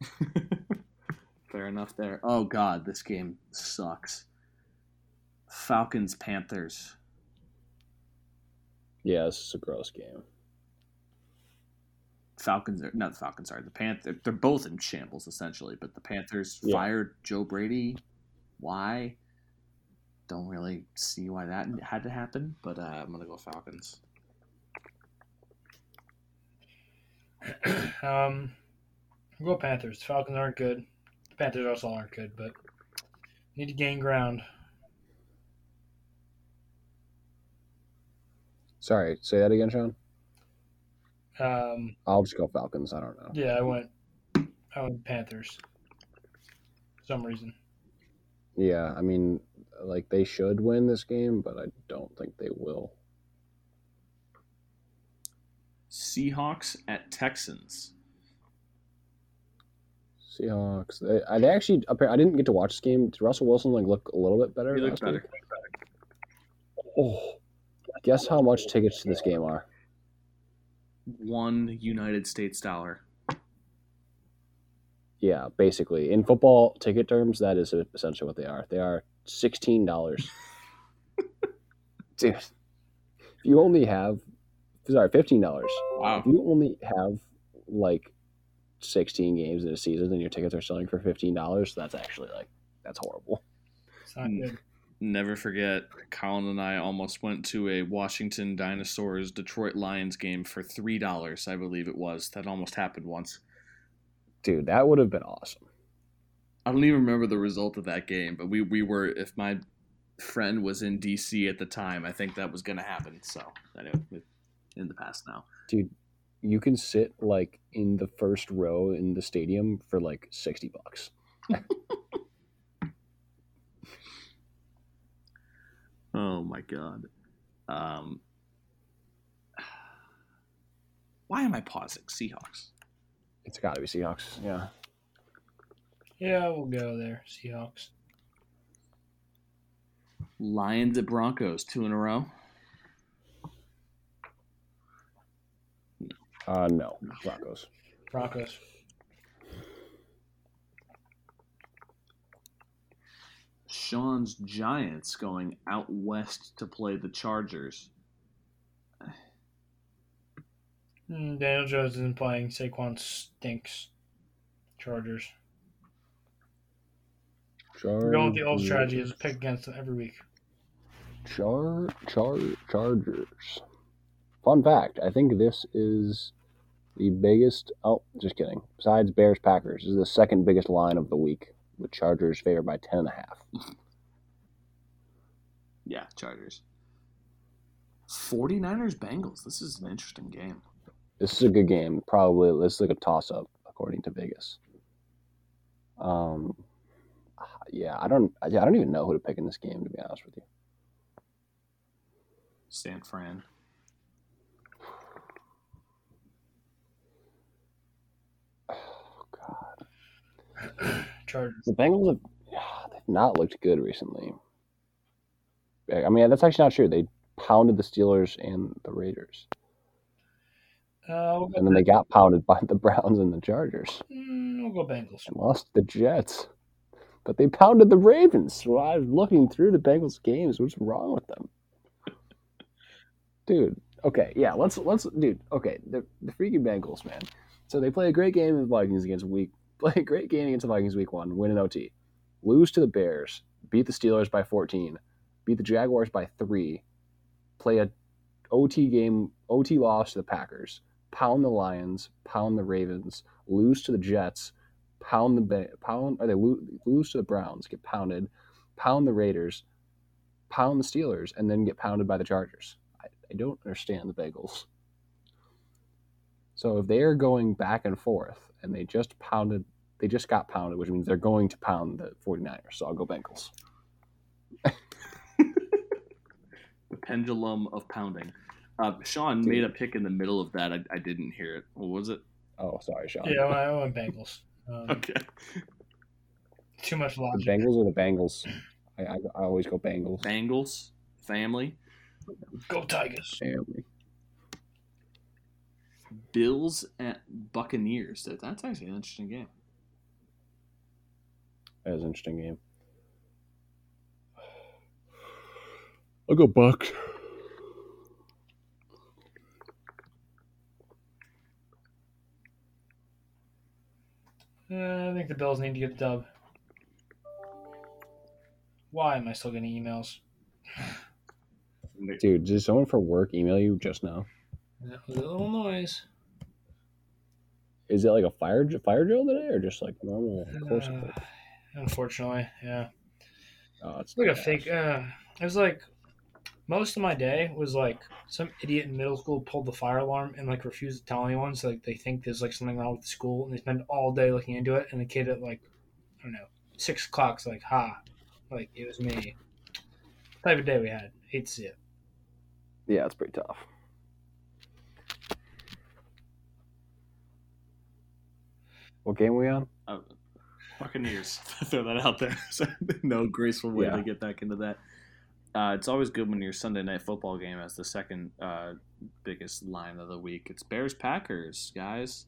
Fair enough there. Oh God, this game sucks. Falcons Panthers. Yeah, this is a gross game. Falcons are not the Falcons. Sorry, the Panthers. They're both in shambles essentially. But the Panthers Yeah. fired Joe Brady. Why? Don't really see why that had to happen. But uh, I'm gonna go Falcons. um, go Panthers. Falcons aren't good. The Panthers also aren't good, but need to gain ground. Sorry, say that again, Sean. Um, I'll just go Falcons. I don't know. yeah, I went. I went Panthers. For some reason. Yeah, I mean, like they should win this game, but I don't think they will. Seahawks at Texans. Seahawks. They, I actually. I didn't get to watch this game. Did Russell Wilson like look a little bit better? He looked week? better. Oh, guess how much tickets to this game are? One United States dollar. Yeah, basically in football ticket terms, that is essentially what they are. They are sixteen dollars. Dude, if you only have, sorry, fifteen dollars. Wow. If you only have like sixteen games in a season, and your tickets are selling for fifteen dollars, that's actually like that's horrible. It's not Hmm. good. Never forget, Collin and I almost went to a Washington Dinosaurs Detroit Lions game for three dollars, I believe it was. That almost happened once. Dude, that would have been awesome. I don't even remember the result of that game, but we, we were if my friend was in DC at the time, I think that was gonna happen. So anyway, it- in the past now. Dude, you can sit like in the first row in the stadium for like sixty bucks. Oh my god. Um why am I pausing? Seahawks. It's got to be Seahawks. Yeah. Yeah, we'll go there. Seahawks. Lions at Broncos, two in a row. Uh, no, Broncos. Broncos. Sean's Giants going out west to play the Chargers. Mm, Daniel Jones isn't playing. Saquon stinks. Chargers. We're going with the old strategy is pick against them every week. Char Char Chargers. Fun fact: I think this is the biggest. Oh, just kidding. Besides Bears Packers, this is the second biggest line of the week. With Chargers favored by ten and a half. Yeah, Chargers. 49ers Bengals. This is an interesting game. This is a good game. Probably this is like a toss up according to Vegas. Um, yeah, I don't. I don't even know who to pick in this game to be honest with you. San Fran. Chargers. The Bengals have they've not looked good recently. I mean, that's actually not true. They pounded the Steelers and the Raiders, Uh, we'll, and then they got pounded by the Browns and the Chargers, mm, we'll go Bengals. and lost the Jets. But they pounded the Ravens. So I was looking through the Bengals games. What's wrong with them, dude? Okay, yeah, let's let's dude. Okay, the the freaking Bengals, man. So they play a great game of the Vikings against week. Play a great game against the Vikings week one. Win an OT. Lose to the Bears. Beat the Steelers by 14. Beat the Jaguars by three. Play a OT game. OT loss to the Packers. Pound the Lions. Pound the Ravens. Lose to the Jets. Pound the pound. Or they lose to the Browns. Get pounded. Pound the Raiders. Pound the Steelers, and then get pounded by the Chargers. I, I don't understand the Bengals. So if they are going back and forth and they just pounded, they just got pounded, which means they're going to pound the 49ers. So I'll go Bengals. The pendulum of pounding. Uh, Sean made a pick in the middle of that. I, I didn't hear it. What was it? Oh, sorry, Sean. Yeah, I went Bengals. Um, Okay. Too much The. Bengals or the Bengals? I, I, I always go Bengals. Bengals family. Go Tigers. Family. Bills at Buccaneers. That- That's actually an interesting game. That was an interesting game. I'll go Buck. Uh, I think the Bills need to get the dub. Why am I still getting emails? Dude, did someone for work email you just now? That was a little noise. Is it like a fire fire drill today, or just like normal course? of Uh, unfortunately, yeah. Oh, it's It's like a fake. Uh, it was like most of my day was like some idiot in middle school pulled the fire alarm and like refused to tell anyone. So like they think there's like something wrong with the school and they spend all day looking into it. And the kid at like I don't know six o'clock's like, "Ha, like it was me." Type of day we had. Hate to see it. Yeah, it's pretty tough. What game are we on? Uh, Buccaneers. Throw that out there. No graceful way Yeah. to get back into that. Uh, it's always good when your Sunday night football game has the second uh, biggest line of the week. It's Bears Packers, guys.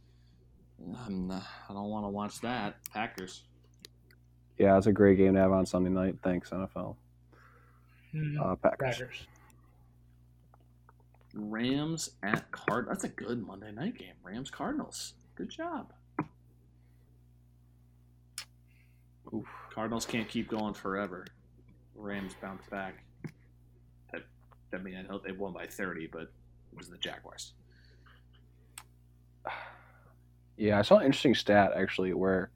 I'm not, I don't want to watch that. Packers. Yeah, it's a great game to have on Sunday night. Thanks, NFL. Mhm. Uh, Packers. Packers. Rams at Card. That's a good Monday night game. Rams Cardinals. Good job. Oof. Cardinals can't keep going forever. Rams bounce back. That, I mean, I know they won by 30, but it was the Jaguars. Yeah, I saw an interesting stat actually where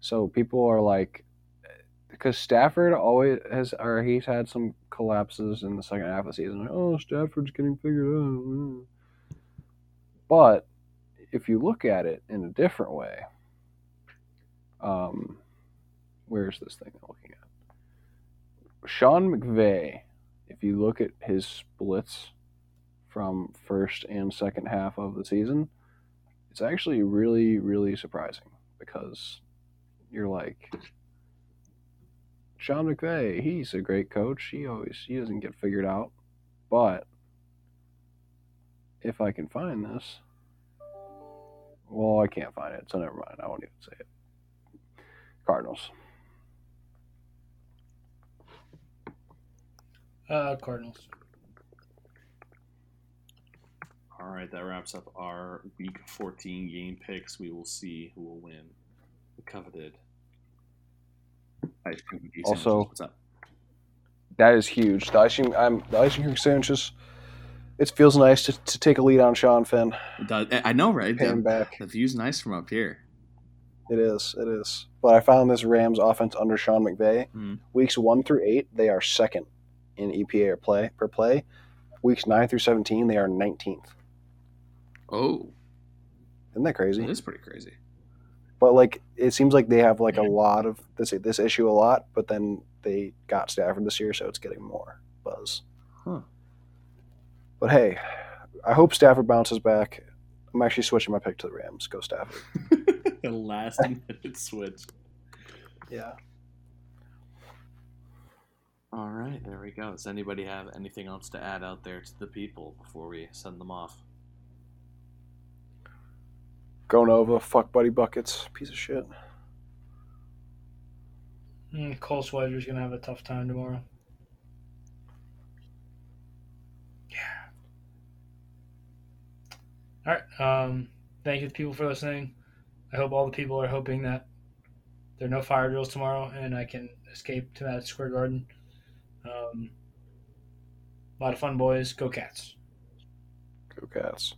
so people are like because Stafford always has or he's had some collapses in the second half of the season. Like, oh, Stafford's getting figured out. But if you look at it in a different way, um, where's this thing I'm looking at? Sean McVay, if you look at his splits from first and second half of the season, it's actually really, really surprising because you're like, Sean McVay, he's a great coach. He always he doesn't get figured out. But if I can find this, well, I can't find it, so never mind. I won't even say it. Cardinals. Uh, Cardinals. All right, that wraps up our Week 14 game picks. We will see who will win the coveted. ice cream cookie Also- what's up? That is huge. The icing, I'm the icing cream sandwiches. It feels nice to, to take a lead on Sean Fin. Does- I know, right? Pay The, back. the view's nice from up here. It is. It is. But I found this Rams offense under Sean McVay. Mhm. Weeks one through eight, they are second in EPA or play per play. Weeks nine through seventeen, they are nineteenth. Oh, Isn't that crazy? It is pretty crazy. But like, it seems like they have like a lot of this this issue a lot. But then they got Stafford this year, so it's getting more buzz. Huh. But hey, I hope Stafford bounces back. I'm actually switching my pick to the Rams. Go Stafford. the last minute switch. Yeah. All right, there we go. Does anybody have anything else to add out there to the people before we send them off? Go Nova, fuck Buddy Buckets, piece of shit. Mm, Cole Swider's gonna have a tough time tomorrow. Yeah. All right. Um, thank you to people for listening. I hope all the people are hoping that there are no fire drills tomorrow and I can escape to Madison Square Garden. Um, a lot of fun, boys. Go Cats. Go Cats.